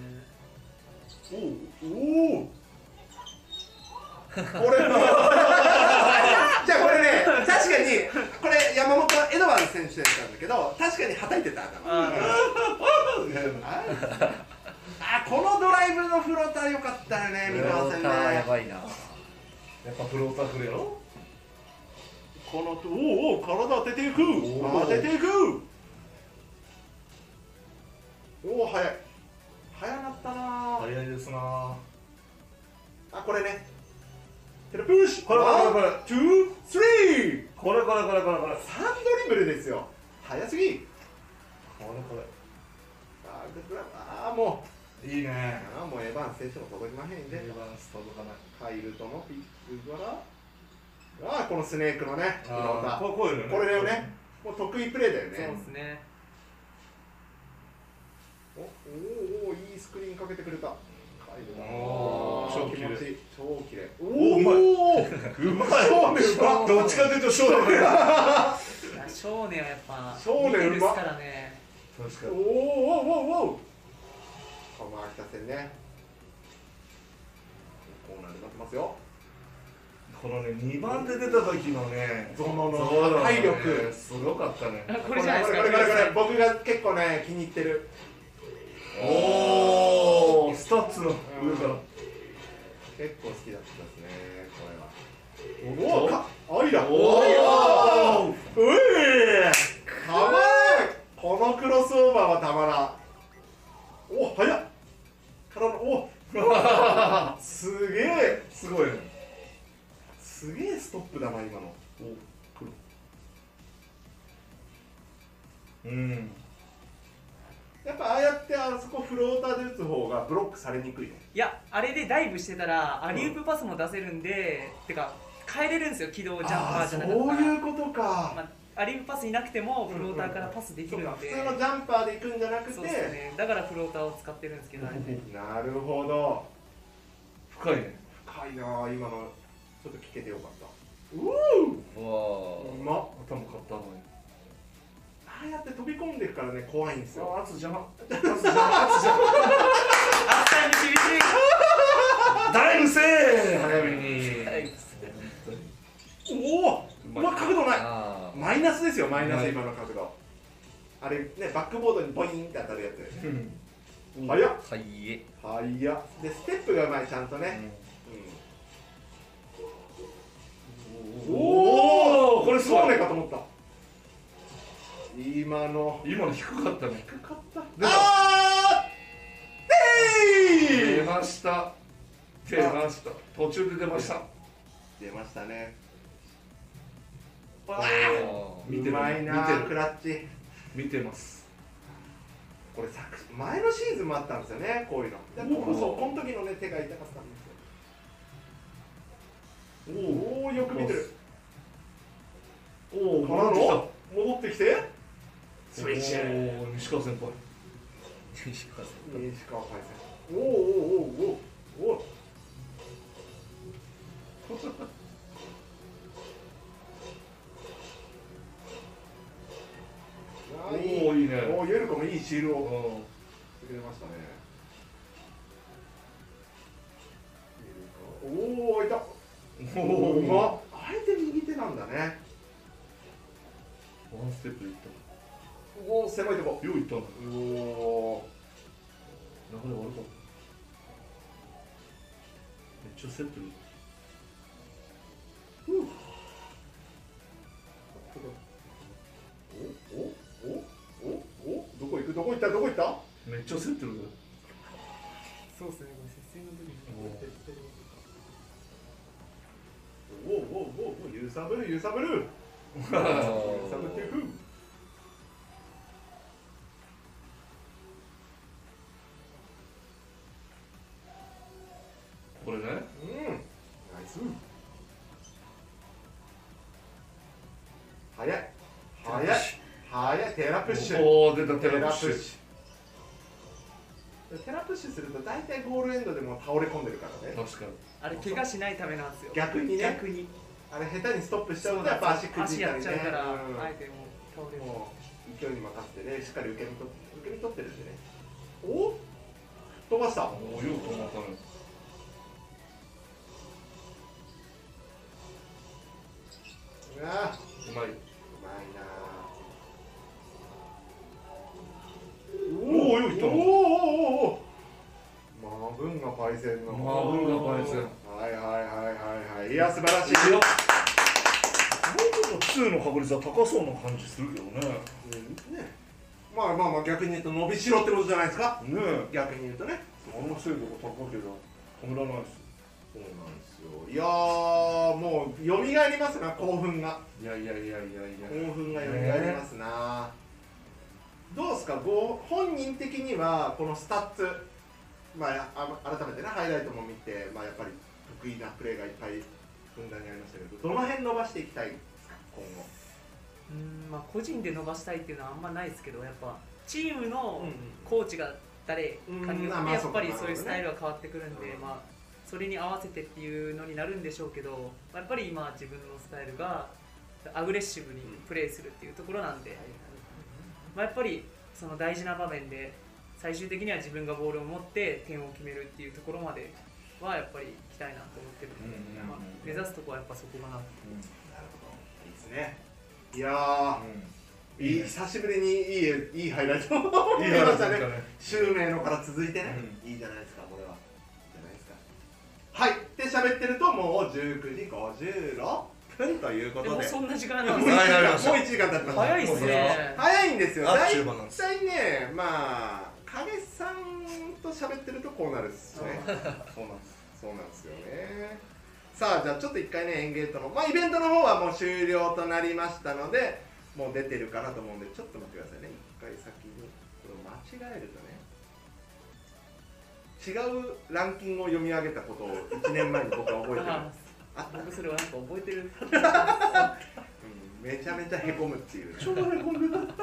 おおおこれはじゃあこれね確かにこれ山本エドワーズ選手だったんだけど確かにはたいてた頭。ああこのドライブのフローター良かったよね三河戦ね。やばいな。やっぱフローターくるやろ？このおおお体当てていく。お当てていく。おお早い。早なったな。あ早いですな。あこれねテレプッシュこれこれこれツースリー。これこれこれこれこれンドリブルですよ。早すぎ。れこあーグッドラックあーもう。れいいね。あーもうエヴァンス選手も届きまへんで。エヴァンス届かない。ハイルトのピックから。あーこのスネークのねフローターこうこね。これだよね。もう得意プレーだよそうねですね。おおおいいスクリーンかけてくれたカイルだおー超綺麗超気持ちいい。超綺麗おうまい。おうまい。少年うまどっちかというと少年い。や少年はやっぱ少年うですからね。確か。おおおおおおこの秋田戦ね。コーナーで待ってますよ。このね2番で出た時のねゾノのゾノのね破壊力。すごかったね。あこれじゃないですか。これこれこれこれ僕が結構ね気に入ってるおおスタッツの上から結構好きだったですねこれは。おおアイラおおうえたまこのクロスオーバーはたまらん。お早っ。からのお すげえ。すごいね。すげえストップだな今の。お来るうんやっぱああやってあそこフローターで打つ方がブロックされにくいの？いやあれでダイブしてたらアリウープパスも出せるんで、てか変えれるんですよ軌道ジャンパーじゃなかったら。そういうことか、まあ、アリウープパスいなくてもフローターからパスできそうるんで、か普通のジャンパーで行くんじゃなくて。そうですね。だからフローターを使ってるんですけどあれで。なるほど。深いね。深いなあ今の。ちょっと聞けてよかった。ううわううまっ。頭買ったのにああやって飛び込んでいくからね怖いんですよ。あ圧邪魔。圧邪魔圧邪魔あタイム厳しいダイブせえ早めにおおうわ角度ないあマイナスですよマイナスはい今の角度あれねバックボードにボインって当たるやつうん早っーはいえ早っでステップがうまいちゃんとね、うん、おおこれすごいそうねかと思った今の。今の低かったね低かった。あー出ました。出ました。途中で出ました。出ましたね。あわー見てる？うまいな見てる。クラッチ見てます。これ昨前のシーズンもあったんですよねこういうの。でおー。ここそうこの時のね手が痛かったんですよ。おおよく見てる。おお戻ってきてスイッチおー西川先輩。石川さ西川パイセンおおおおおおおおおいいね。おーユルコもいいシールを。くれましたね。おおいた。おおおうまっ。あえて右手なんだね。ワンステップでいっおお狭いとこたよういったんだ。おお流れ悪かった。めっちゃセットで。おおおおおどこ行く？どこ行った？どこ行った？めっちゃセットでそうですね。これ接戦の時に。おおおおお揺さぶる揺さぶる揺さぶっていくテラプッシュ。テラプッシュすると大体ゴールエンドでもう倒れ込んでるからね。確かに。あれ怪我しないためなんですよ。逆にね。逆に。あれ下手にストップしちゃうとやっぱ足くじいたりねっちゃうから、うん。あえてもう倒れる。もう勢いに任せてねしっかり受け身と受け身取ってるんでね。お飛ばした。おおよう止まったねあうまいよく来たおおおマブンがパイセンの。マブンがパイセン。はいはいはいはいはい。いや素晴らしい。よ2の確率は高そうな感じするけどね,、うん、ね。まあまあまあ逆に言うと伸びしろってことじゃないですか。ね逆に言うとね。あの精度が高けど。止めらないです。そうなんですよ。いやもうよみがえりますな興奮が。いやいやいやいやいや。興奮がよみがえりますな、ねどうですか？ご本人的にはこのスタッツまああ改めてねハイライトも見てまあやっぱり得意なプレーがいっぱいふんだんにありましたけどどの辺伸ばしていきたいですか？今後。うんまあ個人で伸ばしたいっていうのはあんまないですけどやっぱチームのコーチが誰かによってやっぱりそういうスタイルが変わってくるんで、うん。まあそれに合わせてっていうのになるんでしょうけどやっぱり今自分のスタイルがアグレッシブにプレーするっていうところなんで、まあ、やっぱりその大事な場面で最終的には自分がボールを持って点を決めるっていうところまではやっぱり行きたいなと思ってるので、うんうんうんまあ、目指すとこはやっぱそこかななるほど。いいですね。いやー、いい久しぶりにいいいいハイライト。いい見ましたね話だね。シュウメイのから続いてね、いいじゃないですかこれは。いいじゃないですか。はい。で喋ってるともう19時56分ということででもそんな時間なもう1んです。もう1時間経ってます早いっすね。早いんですよ。大体ねまあ影さんと喋ってるとこうなるっすね。そうなんです。そうなんです。よね。さあじゃあちょっと一回ねエンゲートのまあイベントの方はもう終了となりましたのでもう出てるかなと思うんでちょっと待ってくださいね。一回先にこれ間違えるとね違うランキングを読み上げたことを1年前に僕は覚えてるああった僕それはなんか覚えてる。うんめちゃめちゃへこむっていう。ねちょうどへこんでためちゃ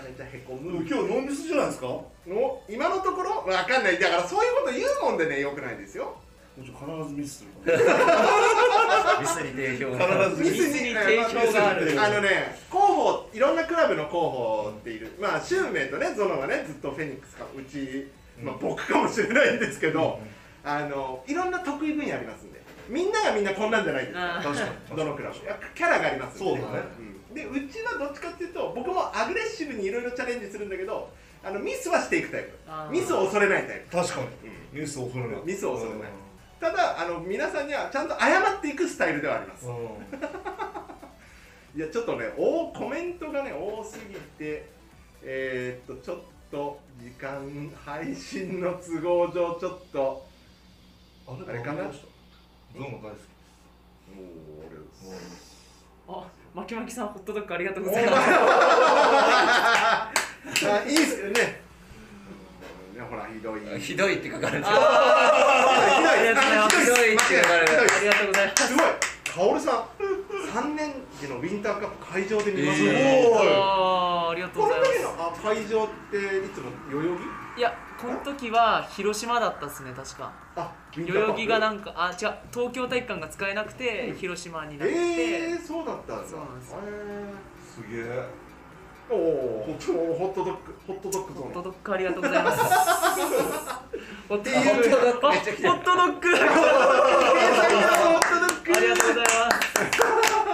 めちゃへこむ。今日ノーミスじゃないですか？もの今のところ？わかんない。だからそういうこと言うもんでねよくないですよ。うちょ必ずミスするから。ミスに定評が。必ずミスに。定評がある。あのね候補いろんなクラブの候補っている。まあシュウメイとねゾノはねずっとフェニックスかうち、まあ、うん僕かもしれないんですけど、あのいろんな得意分野ありますんでみんながみんなこんなんじゃないですあ確かに。どのクラブやっぱキャラがありますそうだね。うん。でうちはどっちかっていうと僕もアグレッシブにいろいろチャレンジするんだけどあのミスはしていくタイプ。ミスを恐れないタイプ。確かに。うん。ミスを恐れないミスを恐れない。ただあの皆さんにはちゃんと謝っていくスタイルではあります。うん。いやちょっとねおコメントがね多すぎてえー、っとちょっと時間配信の都合上ちょっとあれあれかな？どうも大好きもう俺です。あまきまきさんホットドッグありがとうございますあいいっすよねうんねほらひどいひどいって書かれてる。ひどいありがとうございますひどいって言われる。ひどいありがとうございますすごいカオルさん3年時のウィンターカップ会場で見ますすごいねありがとうこのございま時のあ会場っていつも代々木すいやこの時は広島だったっすね確か。あ代々木がなんかあ違う東京体育館が使えなくて広島になって、えー、そうだったんだ。そうなんですよ。へすげえー。おおー。ホットドッグホットドッグホットドッグありがとうございます。ホットドッグ。あホットドッグ ありがとうございます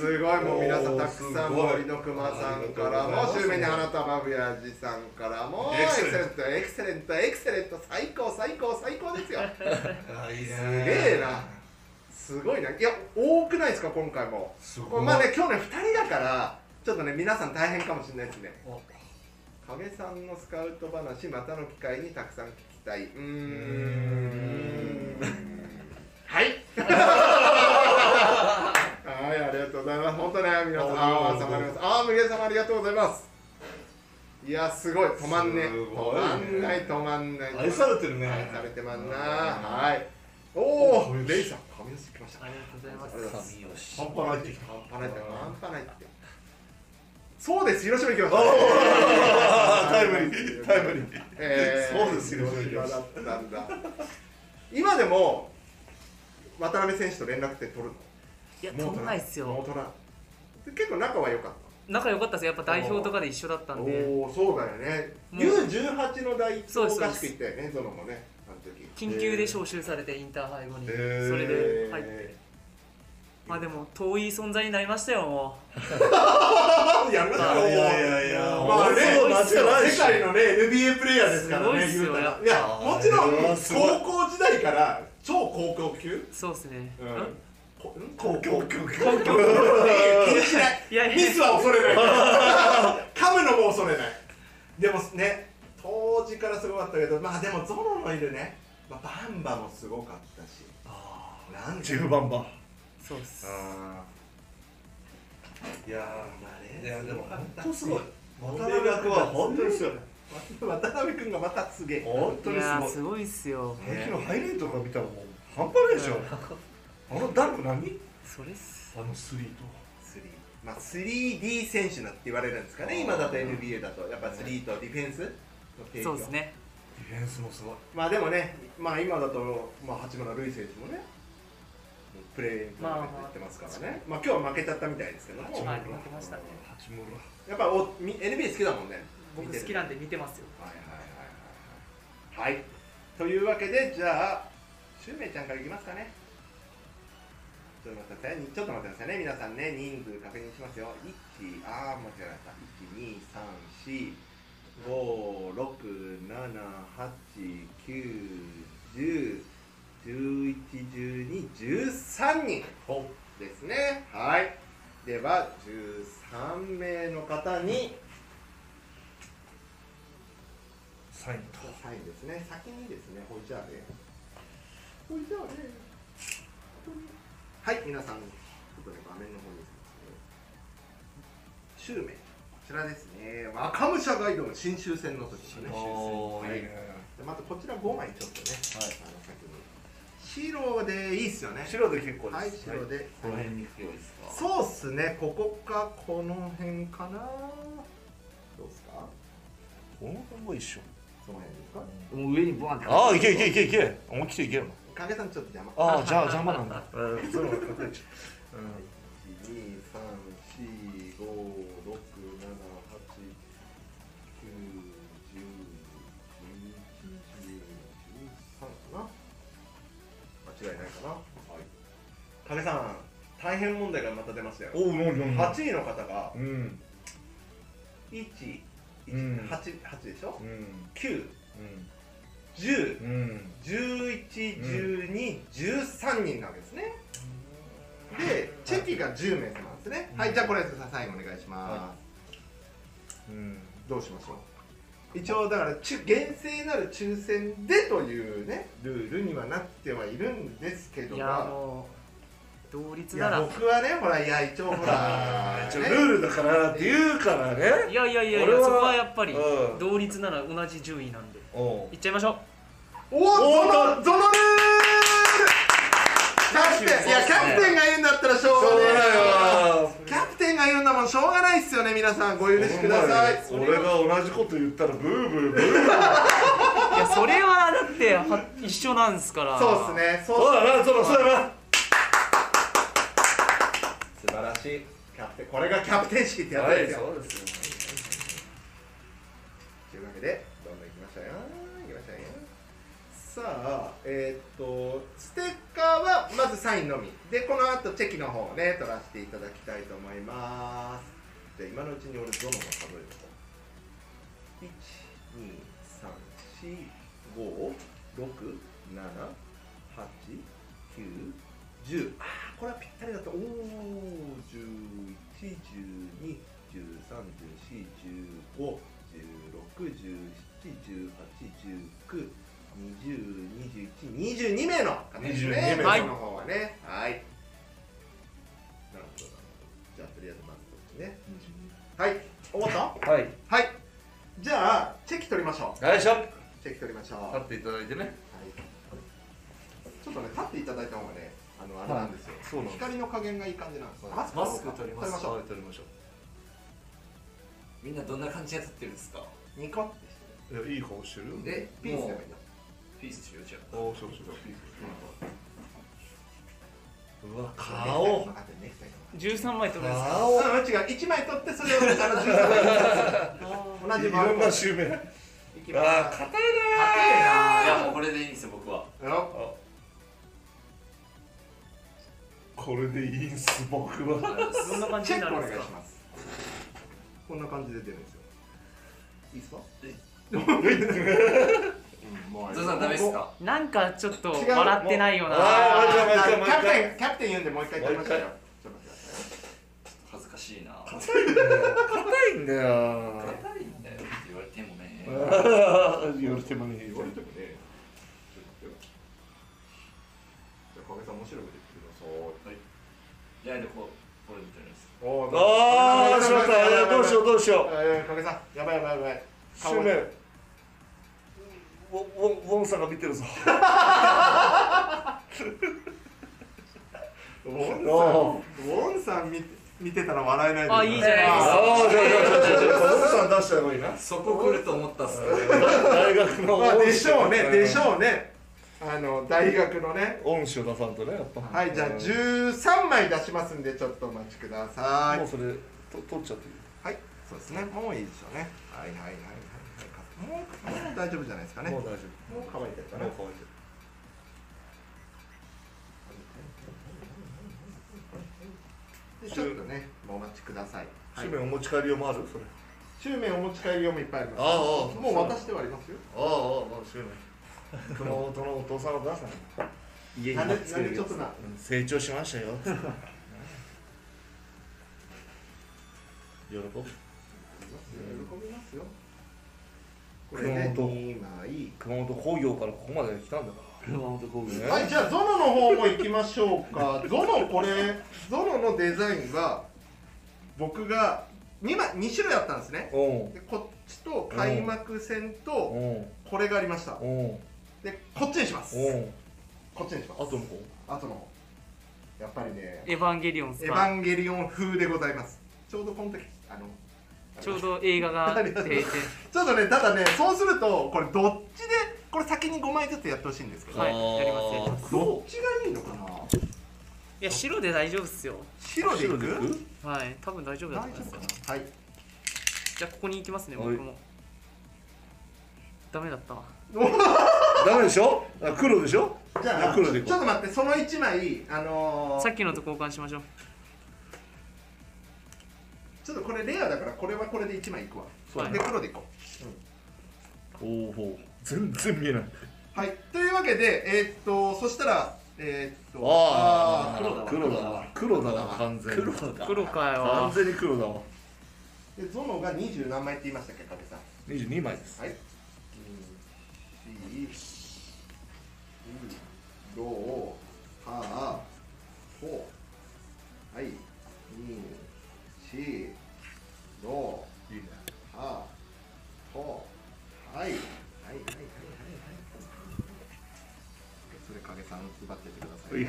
すごいもう皆さんたくさん森の熊さんからもありがとうございますシュウメイに花束ぶやじさんからもエエクセレント。エクセレントエクセレント。最高最高最高ですよ。あ いいねすげえな。すごいな。いや多くないですか今回も。まあね今日ね2人だからちょっとね皆さん大変かもしれないですね。お。影さんのスカウト話またの機会にたくさん聞きたい。うん。ん。はい ざいます。本当ね皆さん。あー様あります。あーむげさんありがとうございます。いやすごい。止まんねすごい止まんない止まんない。愛されてるね。愛されてまんな。はい。おおレイさん。髪の毛きました。ありがとうございます。半端ないってきた半端ないって。半端ないって。そうです。広島行きました。あー。タイムリー。タイムリー。えーそうです。広島行きました。だったんだ。今でも渡辺選手と連絡って取るの？いや取んないっすよ。もう取らんで結構仲は良かっ仲良かったですよ。やっぱ代表とかで一緒だったたんで。おおそうだよね。もう。U18 の代表合宿行ったよねゾノもねあの時。緊急で招集されてインターハイ後に。それで入って。まあでも遠い存在になりましたよも やめましょういやいやいや。まあね世界のね NBA プレイヤーですからねすごいやもちろん高校時代から超高校級？うそうっすね、うんこん公共級東京気にしないやミスは恐れない噛むのも恐れないでもね当時からすごかったけどまあでもゾロのいるね、まあ、バンバもすごかったしなんジェフバンバそうっすあいやまあねいやでも本当すごい渡辺君は本当にすごい渡辺君がまたすげえ本当にすごいすごいっすよ最近のハイライトとか見たらもう半端ないでしょあのダンク何？それっす。あのスリーと3まあ 3D 選手なって言われるんですかね今だと NBA だと。やっぱ3とディフェンスの提供。そうですね。ディフェンスもすごい。まあでもねまあ今だと、まあ、八村塁選手もねプレーイングまあまあ言ってますからね、まあ今日は負けちゃったみたいですけども。はい負けましたね。八村。やっぱおみ NBA 好きだもんね。僕好きなんで見てますよ。はいはいはいはい。はい。というわけでじゃあシュウメイちゃんからいきますかねちょっと待ってくださいちょっと待ってくださいね。皆さんね人数確認しますよ。1あー間違えた。12345678910111213人ですね。はい。では13名の方にサインと。サインですね。先にですねほいじゃあねほいじゃあねはい皆さんちょっとね画面の方にシュウメイこちらですね。若武者ガイドの新州戦の時のねはい。でまずこちら5枚ちょっとね、はい。あの先に白でいいっすよね。白で結構はいで。す白で、この辺に強いですか？そうっすね。ここかこの辺かな。どうっすか？この辺も一緒。その辺ですか？もう上にボワンって。ああいけいけいけいけ。思いっきりいけるの影さんちょっと邪魔。ああじゃあ邪魔なんだ。うん。そういうのが隠れちゃう1 2 3 4 5 6 7 8 9 10 11 12 13かな。間違いないかな。はい。影さん大変問題がまた出ましたよ。おうなる8位の方がうん。1うん。8 8でしょ？うん。9う10ん。うん。111213人なわけですね。でチェキが10名様なんですね。はいじゃあこれ最後お願いします。うん。どうしましょう。一応だからち厳正なる抽選でというねルールにはなってはいるんですけどいやまもう同率いなら。や僕はねほらいや一応ほら 一応ルねールだからって言うからね。いやいやいやいやそこはやっぱりうん。同率なら同じ順位なんで。いっちゃいましょおおゾノゾノルールキャプテン。いやキャプテンが言うんだったらしょうがないわキャプテンが言うんだもんしょうがないっすよね皆さん。ご許しください。俺が同じこと言ったらブーブーブーブー。ういやそれはだっては一緒なんですから。そうっすね。そうそうだなそうだそうだな。素晴らしい。キャプテンこれがキャプテン式ってやつですよ、うですよ。というわけでさあえーっとステッカーはまずサインのみ。でこの後チェキの方をね取らせていただきたいと思います。じゃあ今のうちに俺どのも数えると12345678910あーこれはぴったりだった。お111213141516171819お111213141516171819202122名の方ですね。22名はいの方はね。はい。なるほどじゃあとりあえずまずこっちね。はい。終わった？はい。はい。じゃあチェキ取りましょう。よいしょ。チェキ取りましょう。立っていただいてね。はい。ちょっとね立っていただいた方がねあのあれなんですよ、そう光の加減がいい感じなんです、はいマスクマスク取りましょう。はい取りましょみんなどんな感じで撮ってるんですか？ニコってしてういやいい顔してるよ。えピースでもいいよピースしようじゃおおそうそうそう。うわあ顔。とネクタイとか13枚取るんですか？顔。あ違う1枚取ってそれをあの13枚同じ いろんな襲名いきます。あー硬い硬あいいなやもうこれでいいんですよ僕は。よ。ここれでいいんす僕は。どんな感じチェックおになるんですか？願いします。こんな感じで出るんですよ。いいっすか？ゾウさんダメっすか？なんかちょっと笑ってないような。キャプテンキャプテン言うんでもう一回言ってましたよ。恥ずかしい。な硬いんだよ。硬いんだよ。って言われてもね。言われてもね。言われてもね。じゃあ影さん面白いこと言ってください。じゃないとこうこれみたいですああしまったどうしようどうしようえー影さんやばいやばいやばい。シュメウォウォウォンさんが見てるぞ。ウォンさんウォンさん見て見てたら笑えないあいいじゃないですか。ああじゃあじゃあじゃあじゃあウォンさん出した方がいいなそこ来ると思ったっす大学のまあでしょうねでしうょうね。あの大学のね。恩師を出さんとねやっぱ。はいじゃあ13枚出しますんでちょっとお待ちください。もうそれと取っちゃっていい？はいそうですね。もういいですよね。はいはいはいはいはいもうもう大丈夫じゃないですかね。もうもう大丈乾いてるかな。夫もう乾いてる。でちょっとねお待ちください。はい。シュメお持ち帰り用もある？それ。中面お持ち帰り用もいっぱいあります。ああああ。もう渡してはありますよ。ああああシュメ熊本のお父さんお母さん。家なんでなんでちょっとな。うん成長しましたよ。喜ぶ。喜び。ますよこれで熊本2枚熊本工業からここまで来たんだから熊本工業ねはい、じゃあゾノの方も行きましょうか。ゾノこれ、ゾノのデザインは僕が2枚2種類あったんですね。でこっちと開幕戦とこれがありました。でこっちにします。こっちにします。あとの方？あとの方。やっぱりね、エヴァンゲリオンエヴかァンゲリオン風でございます。ちょうどこの時あのちょうど映画が出ててちょっとね、ただね、そうするとこれどっちでこれ先に5枚ずつやってほしいんですけど、はいやりますやります。どっちがいいのかな？いや白で大丈夫っすよ。白でいく？白でいくはい多分大丈夫だと思います。はい。じゃあここに行きますねはい。僕も。ダメだったわ。ダメでしょ？あ黒でしょ？じゃあ黒でちょっと待ってその1枚あのー、さっきのと交換しましょうちょっとこれレアだからこれはこれで1枚いくわ。そうはい。で黒でいこおお全然見えない。うはい。というわけでえーっとそしたらえーっとああー黒だわ。黒だわ。黒だわ完全に。黒だ。黒か完よ全に黒だわ。でゾノが20何枚って言いましたっけ影さん？22枚です。はい。2 4 5 8 5はい。2 4 6いいねはほはいはい。はいはい。はい。それ影さん配ってってくださいね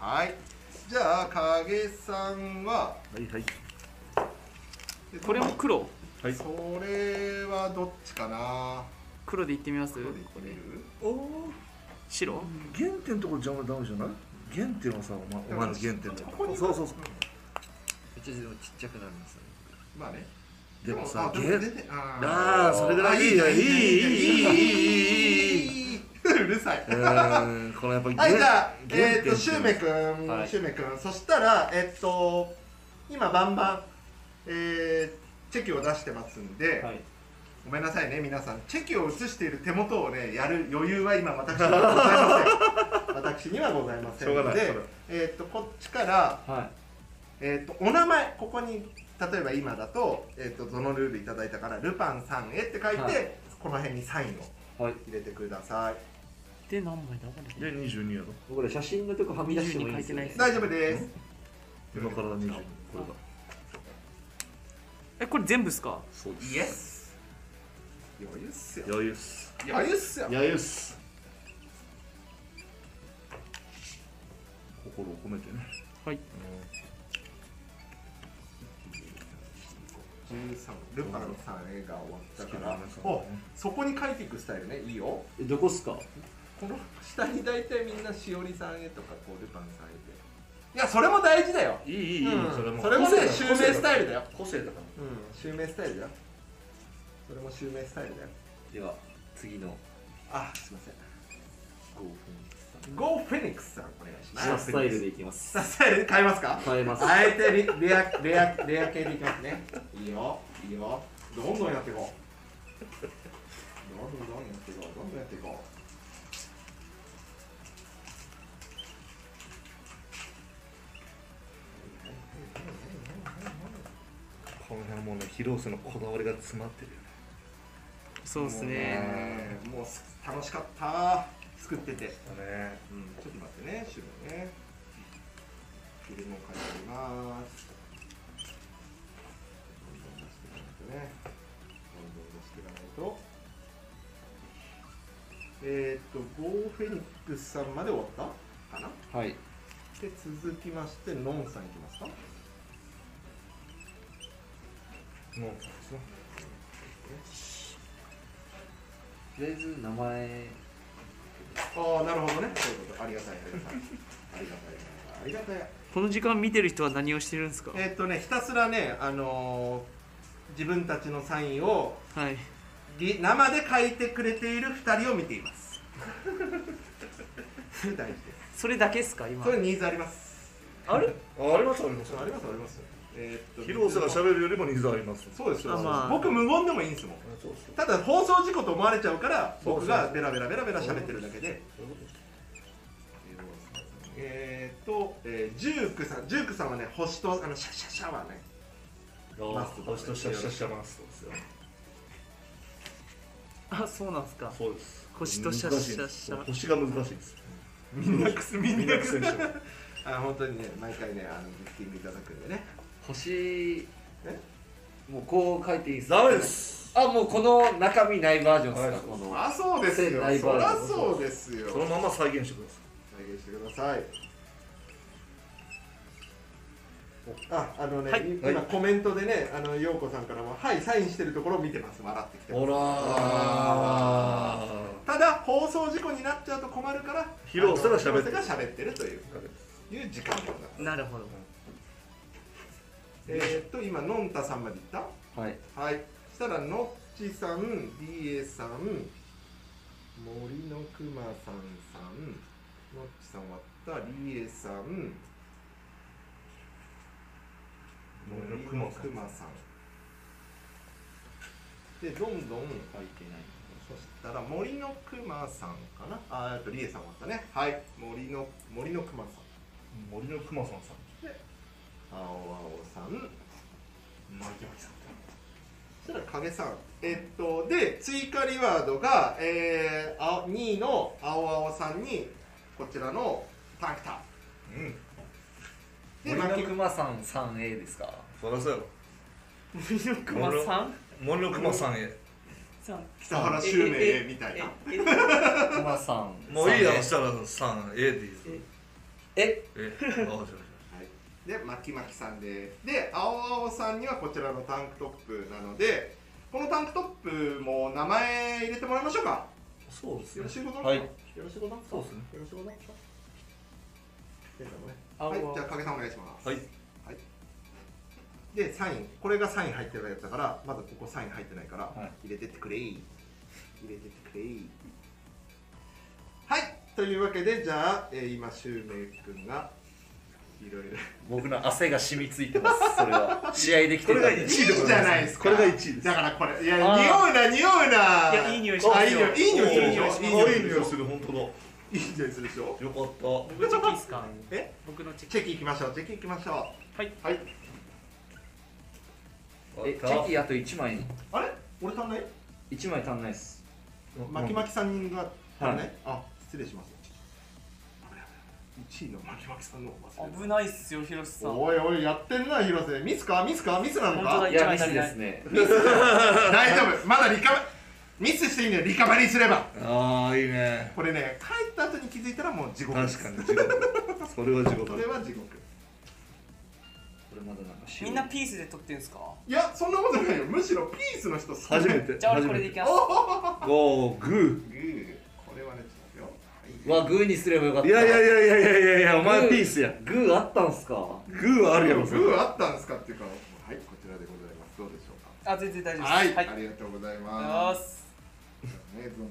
はいはい。じゃあ影さんははいはい。でこれも黒？はい。それはどっちかな？黒で行ってみます？黒でいってみる？おお白？原点のところ邪魔ダメじゃない？原点はさお前お前の原点そうそうそう。めっちゃでもちっちゃくなるんですよまあね。でもさあでも原出てあああそれぐらいいいよいいいいいいいいいいい うるさい。うんこのやっぱはいじゃあえっ、とシュウメくん、はい。シュウメくんそしたらえっ、と今バンバンえー、チェキを出してますんで、はい。ごめんなさいね皆さん。チェキを写している手元をねやる余裕は今私にはございません。私にはございませんしょうがのでない。それえっ、とこっちからはえー、とお名前ここに例えば今だと,、えー、とゾノルールいただいたから「ルパンさんへ」って書いて、はい。この辺にサインをはい。入れてください。で何枚だ？これで22やろ。これ写真のとこはみ出してもいいですよ、22書いね。て、大丈夫です。今から22これがえこれ全部っすか？そうです。イエス余裕っすよ。余裕っす。余裕っすよ。余裕っす。心を込めてね13ルパンさんへが終わったから。おそこに書いていくスタイルねいいよ。えどこっすか？この下に大体みんなしおりさんへとかこうルパンさんへでいやそれも大事だよ。いいいいいい、うん。それもそれもね襲名スタイルだよ。個性だから。うん襲名スタイルだよ。それも襲名スタイルだよ。では次の。あすいません。5分ゴーフェニックスさんお願いします。スタイルでいきます。スタイル変えますか？変えます。あえてリレアレアレア系でいきますね。いいよいいよ。どんどんやっていこう。どんどんどんやっていこうどんどんやっていここの辺もうね広瀬のこだわりが詰まってるよね。うもうそうですね。ねもうす楽しかった作ってて。ね。うん。ちょっと待ってね白ね。入れも書いてあります。どんどん出していかないとね。どんどん出していかないと。えー、っとゴーフェニックスさんまで終わった？かな？はい。で続きましてノンさんいきますか？ノンさんですね。とりあえず名前ああなるほどね。そういうこと。ありがたい。ありがたい。ありがたい。ありがたいこの時間見てる人は何をしてるんですか？えーっとねひたすらねあのー自分たちのサインをはい。り生で書いてくれている2人を見ています。そ れ大事です。それだけですか今？それニーズあります。あるあありますあります。ありますありますえーっと広瀬が喋るよりもニーズあります。そうです僕無言でもいいんですもんただ放送事故と思われちゃうから僕がベラベラベラベラ喋ってるだけで。えーっと、えー、ジュークさんジュークさんはね星とあのシャシャシャはねマスト星とシャシャシャマストですよあそうなんですか。そうです。星とシャシャシャ星が難しいんです。みんなくすみみんな苦戦してる あ本当にね毎回ねあのギフティングいただくんでね星え？もうこう書いていいですか？ダメです。あもうこの中身ないバージョンですか、はい。このあそうですよ。ないそりゃバージョンそうですよ。そのまま再現してくださ再現してください。あ、あのね、はい。今はい。コメントでね、あの陽子さんからも、はい、サインしてるところを見てます、笑ってきてます。らただ、放送事故になっちゃうと困るから、広瀬が喋ってる。広瀬が喋ってるという、いう時間でございます。なるほどえー、っと、今、のんたさんまでいった？はいはい。そしたら、のっちさん、りえさん、森のくまさんさん、のっちさん終わった、りえさん、森森ののくまさん。で、どんどん、書いてないそしたら、森のくまさんかな？あ、えっと、りえさん終わったね。はい。森の、森のくまさん。森のくまさんさん青青さん、巻き巻きさん。そしたら影さん。えっと、で、追加リワードが、えー、あ2位の青青さんに、こちらのタンクタうん。で、森のくまさん 3A ですか？そりゃそうやろ森の熊さん？森のくまさんへさん。北原襲名みたいな。ええくまさんもういいや 3A ろしたら 3A でいいですええあそうそうで、巻き巻きさんで、で、青青さんにはこちらのタンクトップなので、このタンクトップも名前入れてもらいましょうか。そうですね。よろしいことはい。よろしいことそうですね。よろしいことはい、じゃあ影さんお願いします。はい。で、サイン、これがサイン入ってるやつだから、まだここサイン入ってないから、はい。入れてってくれい。入れてってくれい。はい、というわけで、じゃあ、えー今、シュウメイ君が、いろいろ。僕の汗が染みついてますそれは。試合できてこれがいい1位じゃないですか。これが1位です。だからこれ、いや、匂うな、匂うな。いやいい匂いしますあいい匂い、いい匂い。するでしょ。いい匂いする。る本当だいい匂いするでしょ？よかった。僕チェキいいっすかえ？僕のチェキ。チェキ行きましょう、チェキ行きましょう。はい。はい。えチェキあと1枚。あれ？俺足んない？1枚足んないです。巻き巻きさんが足んない。あ、失礼します。1位の。巻き巻きさんの忘危ないっすよ広瀬さん。おいおいやってんな広瀬。ミスか？ミスか？ミスなのか？いやミスですね。大丈夫。まだリカバミスしていいんだよリカバリーすれば。ああいいね。これね帰った後に気づいたらもう地獄です。確かに地獄それは地獄。それは地獄。これまだなんかみんなピースで撮ってんすか？いやそんなことないよ。むしろピースの人初めて。じゃあ俺これでいきます。ゴーググーわグーにすればよかった。ーいやいやいやいやいやいやいやお前ピースや。グーあったんすか？グーはあるやろグーあったんですか？っていうかはいこちらでございます。どうでしょうか？あ全然大丈夫です。はい、はい。ありがとうございま。ます。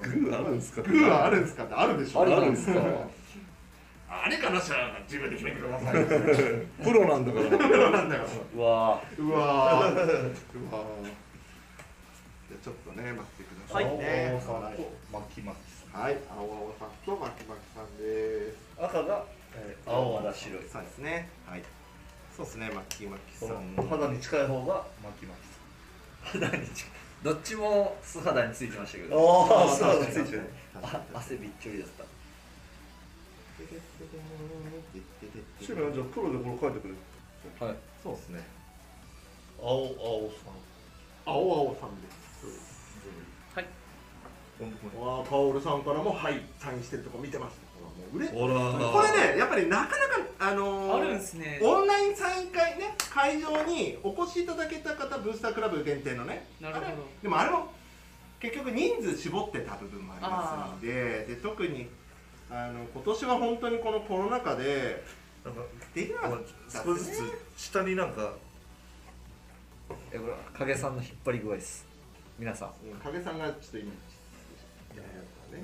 グーあるんすか？グーはあるんですかってあるでしょ。あるんですか？あれかな？しら自分で決めてください。プロなんだから。そうなんだようわうわー。うわー。じゃあちょっとね待ってくださいね。はい。と巻き巻きさはい青々さんと巻き巻きさんです。ん赤が、えー、青まだ白い。そうですね。はい。そうですね巻き巻さん。の肌に近い方が巻き巻き肌に近い。どっちも素肌についてましたけさんどああ確かにそうついてるあ汗びっちょりだった。シュメじゃあプロでこれ書いてくれはいそうですね青青さん青々さんですあカオルさんからもはいサインしてるとこ見てましたほらもう嬉しい。ほらこれねやっぱりなかなかあのーあるんですね。オンラインサイン会ね会場にお越しいただけた方ブースタークラブ限定のね。なるほど。でもあれも結局人数絞ってた部分もありますのでで特にあの今年は本当にこのコロナ禍でなんかできなかった少しずつ下になんかえこれ影さんの引っ張り具合です。皆さん。うん影さんがちょっと今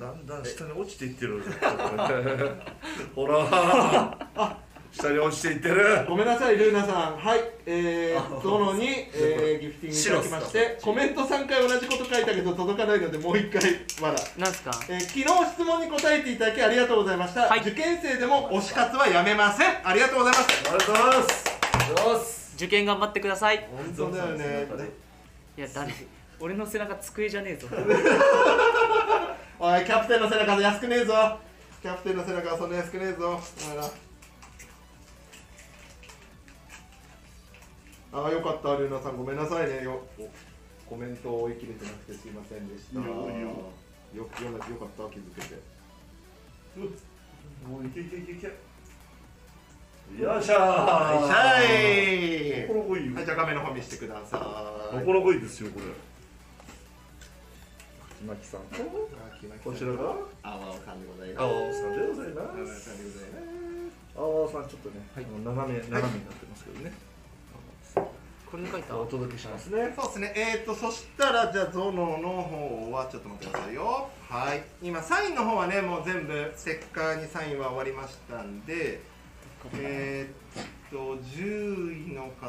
だんだん下に落ちていってる。ほら。下に落ちていってる。ごめんなさいルーナさん。はい。えー、殿に、えー、ギフティングいただきましてコメント3回同じこと書いたけど届かないのでもう1回まだなんですか？えー昨日質問に答えていただきありがとうございました、はい。受験生でも推し活はやめません。ありがとうございます。ありがとうございます。どうす受験頑張ってください。本当だよね。いや誰？俺の背中机じゃねえぞ おいキャプテンの背中安くねえぞ。キャプテンの背中はそんな安くねえぞ。ああよかったルーナさん。ごめんなさいね。よおコメントを追い切れてなくてすいませんでした。よよよよよよかった気づけて。もういけいけいけいけ。よっしゃはーい心こいはいじゃあ画面の方見せてください。心こいいですよこれ巻きさんと。こちらが青青さんでございます。青さんでござい青ます。さんでございます。青さんちょっとね、あの斜め斜めになってますけどね、これで書いたお届けしますね。そうですね、えーと、そしたら、じゃあ、ゾノの方は、ちょっと待ってくださいよ。はい。今、サインの方はね、もう全部、ステッカーにサインは終わりましたんで、えーっと、10位の方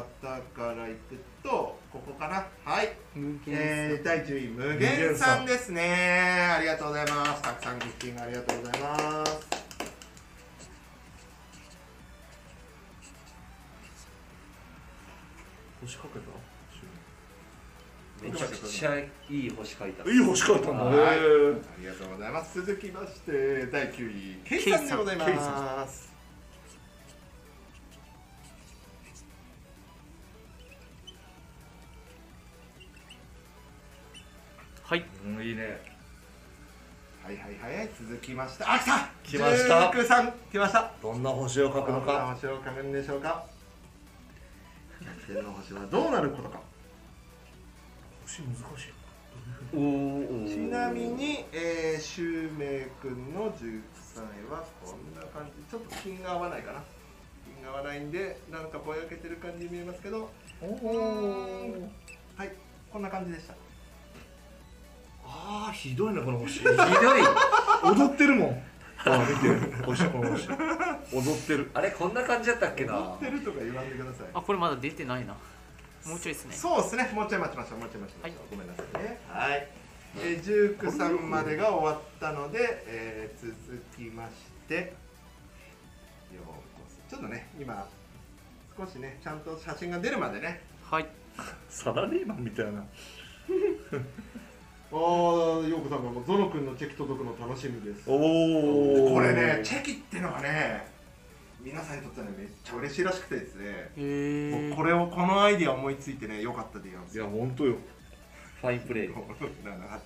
からいくと、ここかな？はい。無限えー、第10位、無限さんですね。ありがとうございます。たくさんギフティングありがとうございます。星かけた？めちゃくちゃいい星書いたいい星かいたんだはい、へあーりがとうございます。続きまして、第9位、ケイさんでございます。はい。うんいいね。はいはいはい、続きました。あ、来た！来ました。ジさん、来ました。どんな星を書くのどんなか星を書くんでしょうか？キャプテンの星はどうなることか。星難しい。おー。おーちなみに、えー、シュウメイ君のジュークさんへはこんな感じ。ちょっと金が合わないかな。金が合わないんで、なんかぼやけてる感じに見えますけど、おおはい、こんな感じでした。ああひどいねこの星。ひどい。踊ってるもん。あ見て星この星。踊ってる。あれこんな感じだったっけな？踊ってるとか言わんでください。あこれまだ出てないな。もうちょいですね。そうですね、もうちょい待ちましょう、もうちょい待ちましょう。ごめんなさいね。はい。えー、ジュークさんまでが終わったので、えー、続きまして、ようこそ。ちょっとね、今、少しね、ちゃんと写真が出るまでね。はい。サラリーマンみたいな ああ、ようこさんがもうゾノ君のチェキ届くの楽しみです。おおこれね、チェキってのがね、皆さんにとってはね、めっちゃ嬉しいらしくてですね。これを、このアイディア思いついてね、よかったで言うんですいやよ。本当よファインプレー7 8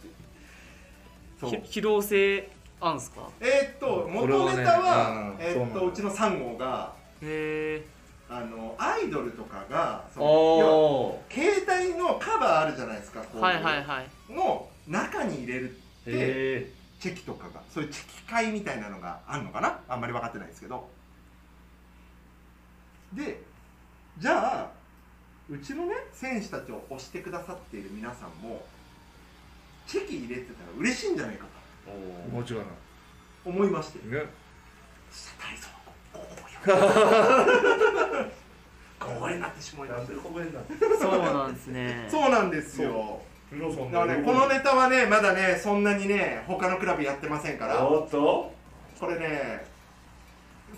そう。機動性あんすか？えー、っとこれはね元ネタは、うんえーっそうなのとうちの3号がへえあのアイドルとかがその携帯のカバーあるじゃないですかこうはいはいはい。の中に入れるーへチェキとかがそういうチェキ会みたいなのがあるのかな？あんまり分かってないですけど。でじゃあうちのね選手たちを推してくださっている皆さんもチェキ入れてたら嬉しいんじゃないかーおー。間違いないと思いまして。ね。そしたら体操の小声になってしまいましたなんで小声になそうなんですねそうなんですよ。だからねこのネタはねまだねそんなにね他のクラブやってませんから。おっと？これね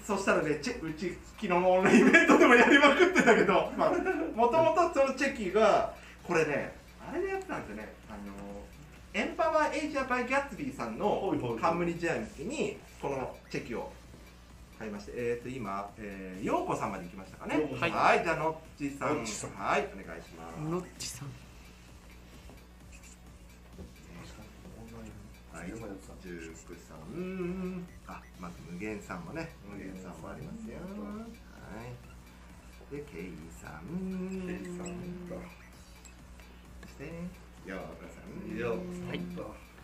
そしたらねチェうち昨日のオンラインイベントでもやりまくってたけど まあもともとそのチェキがこれねあれでやってたんですよね。あのエンパワーエイジアバイギャッツビーさんの冠試合の時にこのチェキを買いましてえっ、ー、と今、えー、陽子さんまで行きましたかね。陽子さんはい。じゃあノッチさん。はい。お願いします。ノッチさん。はい、ジュークさん、あ、まず無限さんもね、無限さんもありますよ。はい。で、ケイさん。ケイさんだそして、ヨーコさん。よはい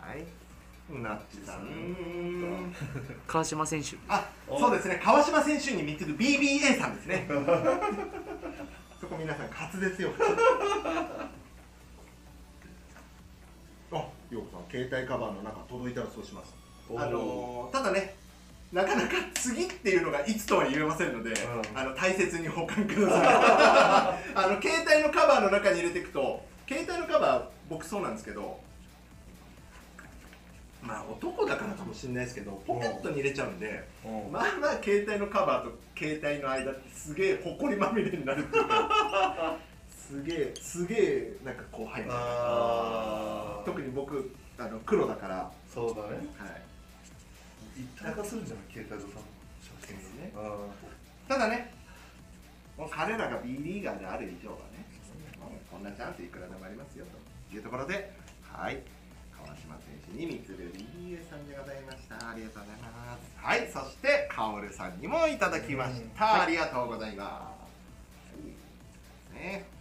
はい。ナッチさん。川島選手あ、そうですね、川島選手に似てる BBA さんですね。そこ皆さん、滑舌よ。あ、ヨーコさん、携帯カバーの中届いたらそうします。あのーただねなかなか次っていうのがいつとは言えませんので、んあの大切に保管ください あの携帯のカバーの中に入れていくと携帯のカバー僕そうなんですけどまあ男だからかもしれないですけどポケットに入れちゃうんで、うん。まあまあ携帯のカバーと携帯の間ってすげえほこりまみれになるっていうか すげえすげえなんかこう入っう特に僕あの黒だから、はそうだね。い、一体化するんじゃない携帯とさ写真ね。あただね彼らが B リーガーである以上はねこんなチャンスいくらでもありますよというところではい。川島選手にみつるりえさんでございました。ありがとうございます。はいそしてカオルさんにもいただきました、ありがとうございます、はい。ね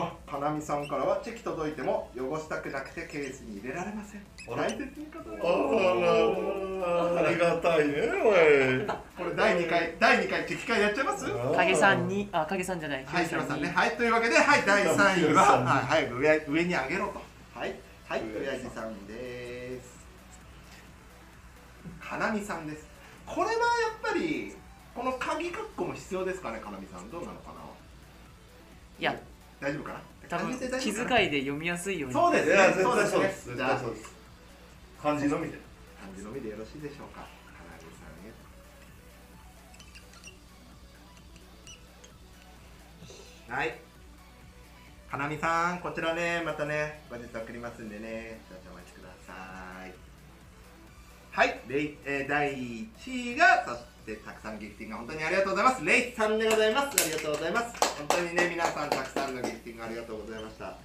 あ、かなみさんからはチェキ届いても汚したくなくてケースに入れられませんあら大切に飾るあらありがたいねおいこれ第2回第2回チェキ会やっちゃいます影さんにあ影さんじゃないはい、影すみませんね。はい、というわけで、はい、第3位は、はい、早く上上に上げろと。はい、はい、上親父さんです。かなみさんです。これはやっぱり、この鍵括弧も必要ですかね、かなみさん。どうなのかないや大丈夫かな？多分気遣いで読みやすいように。そうですね。そう対そうでですそうです。漢字のみで。漢字のみでよろしいでしょうか？かなみさんへ。はい。かなみさん、こちらね、またね、後日送りますんでね、少々お待ちください。はい、レイえー第1位が、そしてたくさんギフティング本当にありがとうございます。レイさんでございます。ありがとうございます。本当にね、皆さんたくさんのギフティングありがとうございました。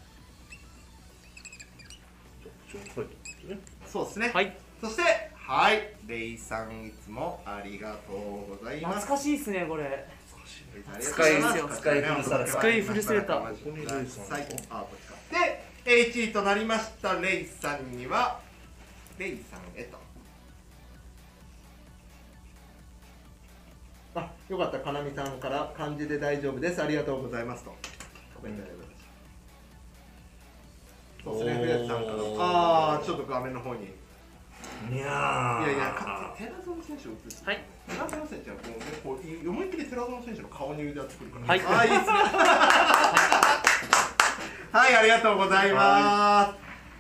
そうですね。はいそして、はい、レイさんいつもありがとうございます。懐かしいっすねこれ使い使い古された使い古されたここにレイさんあ、こっちか。で、1位となりましたレイさんには、レイさんへと。あ、よかった、かなみさんから漢字で大丈夫です。ありがとうございますと。コメントいただきました。そうですね、おーフレッさんから。あー、ちょっと画面の方に。いやいやいや、か寺園選手を映して。はい寺園選手はこうね、こう思いっきり寺園選手の顔に腕を作るから。はいあーいいですね。はい、ありがとうございま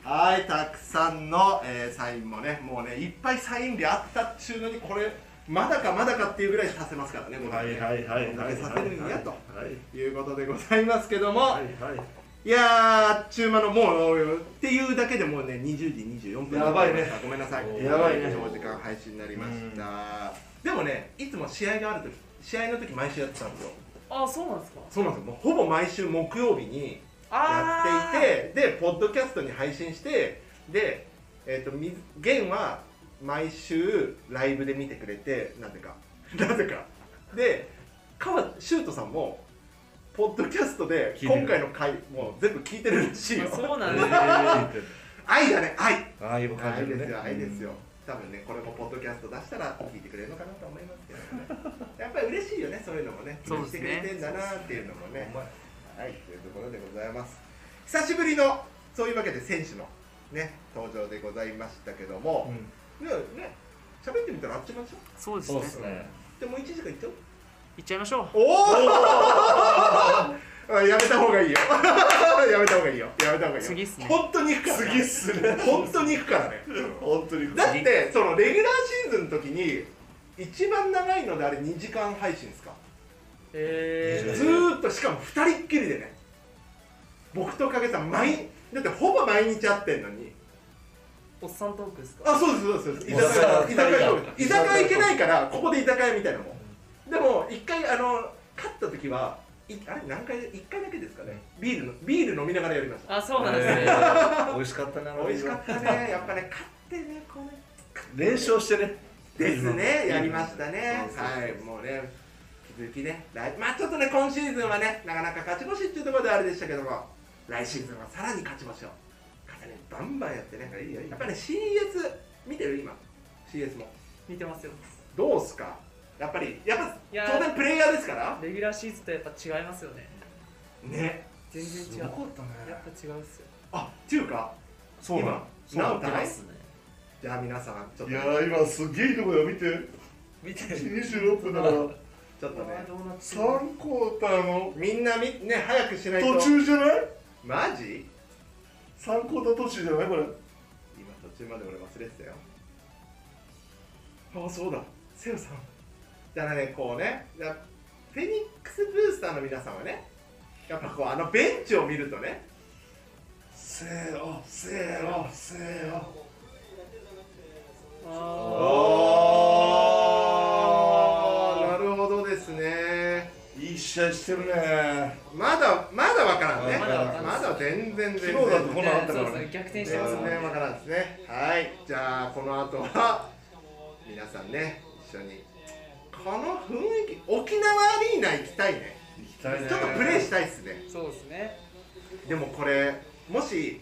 す。はい、たくさんの、えーサインもね、もうね、いっぱいサインであったっちゅうのに、これ。まだかまだかっていうぐらいさせますからね、はいはいはい。させるんやと。はいい。うことでございますけども、はい。はいいやー、あっちゅう間のもうっていうだけでもうね20時24分やばいね。ごめんなさい。やばいね。長時間配信になりました。でもねいつも試合がある時試合の時毎週やってたんですよ。あそうなんですか。そうなんですよ。もうほぼ毎週木曜日にやあっていてでポッドキャストに配信してでえっ、とみゲンは毎週ライブで見てくれてなぜか。なぜか。で川シュートさんもポッドキャストで今回の回もう全部聞いてるらしいよ。そうなんですね愛だね愛。ああいう感じでね。愛ですよ愛ですよ。多分ねこれもポッドキャスト出したら聞いてくれるのかなと思いますけどね。やっぱり嬉しいよねそういうのもね。そうですね。してくれてんだなっていうのもね。はい、というところでございます。久しぶりのそういうわけで選手のね登場でございましたけども、ねね喋ってみたらあっちましょ？そうですね。そうですね。うでもう1時間いっちゃう？いっちゃいましょう。おお やめた方がいいよ。やめた方がいいよ。やめた方がいいよ。次っすね。本当に行くから次っすね。本当に行くからね。本当にだってそのレギュラーシーズンの時に一番長いのであれ2時間配信ですか？えずーっとしかも2人っきりでね。僕と影さん毎だってほぼ毎日会ってんのに。ー、おっさんトークですか？あそうですそうです居酒屋居酒屋居酒屋行けないからここで居酒屋みたいなもん。でも一回あの勝った時はいあれ何回1回だけですかね。ビールのビール飲みながらやりましたあそうなんですね、美味しかったな美味しかったね。やっぱね勝ってねこうね。連勝してね。ですね。やりましたね。はい。もうね引き続きね。来まあちょっとね今シーズンはねなかなか勝ち星っていうところであれでしたけども来シーズンはさらに勝ち星を。勝ねバンバンやってねいいよいいよ。やっぱね CS 見てる今。CS も。見てますよ。どうっすか？やっぱりやっぱ当然プレイヤーですから。レギュラーシーズンとやっぱ違いますよね。ね。全然違う。すごかったね。やっぱ違うっすよ。あっていうかそうなの今何体ますね。じゃあ皆さんちょっといやー今すげえとこよ見て。見て。26分だから。ちょっとね。どうな ってる3クォーターの。みんなみね早くしないと。途中じゃない？マジ？?3 クォーター途中じゃないこれ。今途中まで俺忘れてたよ。ああそうだ。セオさん。だからねこうね。やフェニックスブースターの皆さんはねやっぱこうあのベンチを見るとね。せーのせーのせーの。あ試合してるね。まだまだわからんね。まだ全然全然。昨日だとこんなのあーったからね。そうですね逆転して全ますもんね。然わからんですね。はい。じゃあこの後は皆さんね一緒に。この雰囲気沖縄アリーナ行きたいね。行きたいね。ちょっとプレイしたいっすね。そうですね。でもこれもし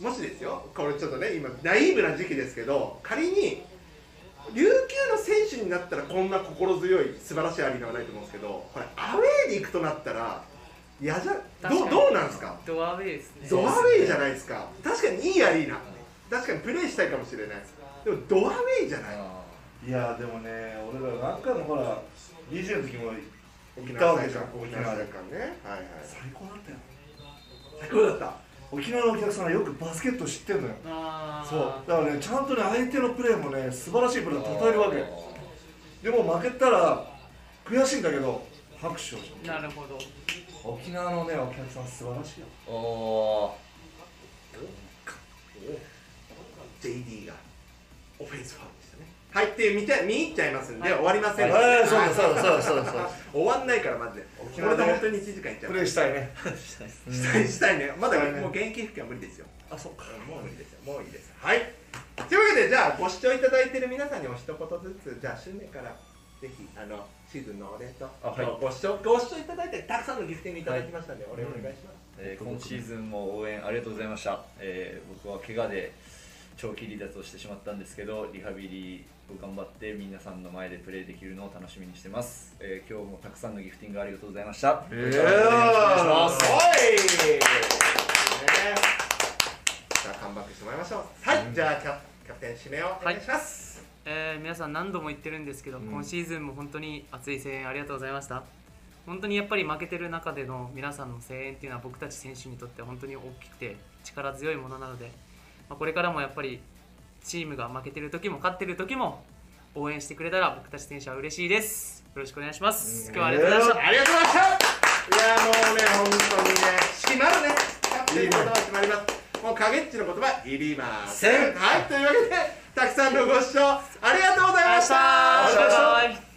もしですよ。これちょっとね今ナイーブな時期ですけど仮に琉球の選手になったらこんな心強い素晴らしいアリーナはないと思うんですけどこれアウェーに行くとなったら嫌じゃどうどうなんですか？ドアウェイですね。ドアウェイじゃないですか。確かにいいアリーナ。確かにプレーしたいかもしれない。でもドアウェイじゃない。あいやでもね俺ら何回もほら DJ の時も沖行ったわけじゃん。沖縄大会ね。はいはい。最高だったよ。最高だった沖縄のお客さんはよくバスケット知ってんのよ。そう。だからねちゃんとね相手のプレーもね素晴らしいプレーを称えるわけ。でも負けたら悔しいんだけど拍手をしてなるほど。沖縄のねお客さん素晴らしいよ。おお JD がオフェンスファウルでしたねはい。って見て見入っちゃい。ますんで、終わりませんはい。そうそうそうそうそう終わんない。からマジでこれで本当に1時間い。っちゃうプレーしたい。ねしたい。したい。ねまだもう現役復帰は無理ですよあそっかもう無理ですよもうい。い。ですはい。とい。うわけでじゃあご視聴い。ただい。てる皆さんにお一言ずつじゃあ新年からぜひあのシーズンのお礼とはい。ご視聴ご視聴い。ただい。てたくさんのギフティングい。ただきましたんで、お礼お願い。します、えー今シーズンも応援ありがとうござい。ました、えー僕は怪我で長期離脱をしてしまったんですけどリハビリ頑張って皆さんの前でプレーできるのを楽しみにしてます、えー今日もたくさんのギフティングありがとうございました、えよろしくお願いします。おい。ねじゃあカムバックしてもらいましょう。はい、じゃあキャキャプテン指名をお願いします、えー皆さん何度も言ってるんですけど、うん今シーズンも本当に熱い声援ありがとうございました。本当にやっぱり負けてる中での皆さんの声援っていうのは僕たち選手にとって本当に大きくて力強いものなので、まあ、これからもやっぱりチームが負けてる時も勝ってる時も応援してくれたら僕たち選手は嬉しいです。よろしくお願いします。今日はありがとうございました。ありがとうございました。いやもうね本当にね締まるね。キャプテンの言葉締まります。もう影っちの言葉いりません。はい。というわけでたくさんのご視聴ありがとうございました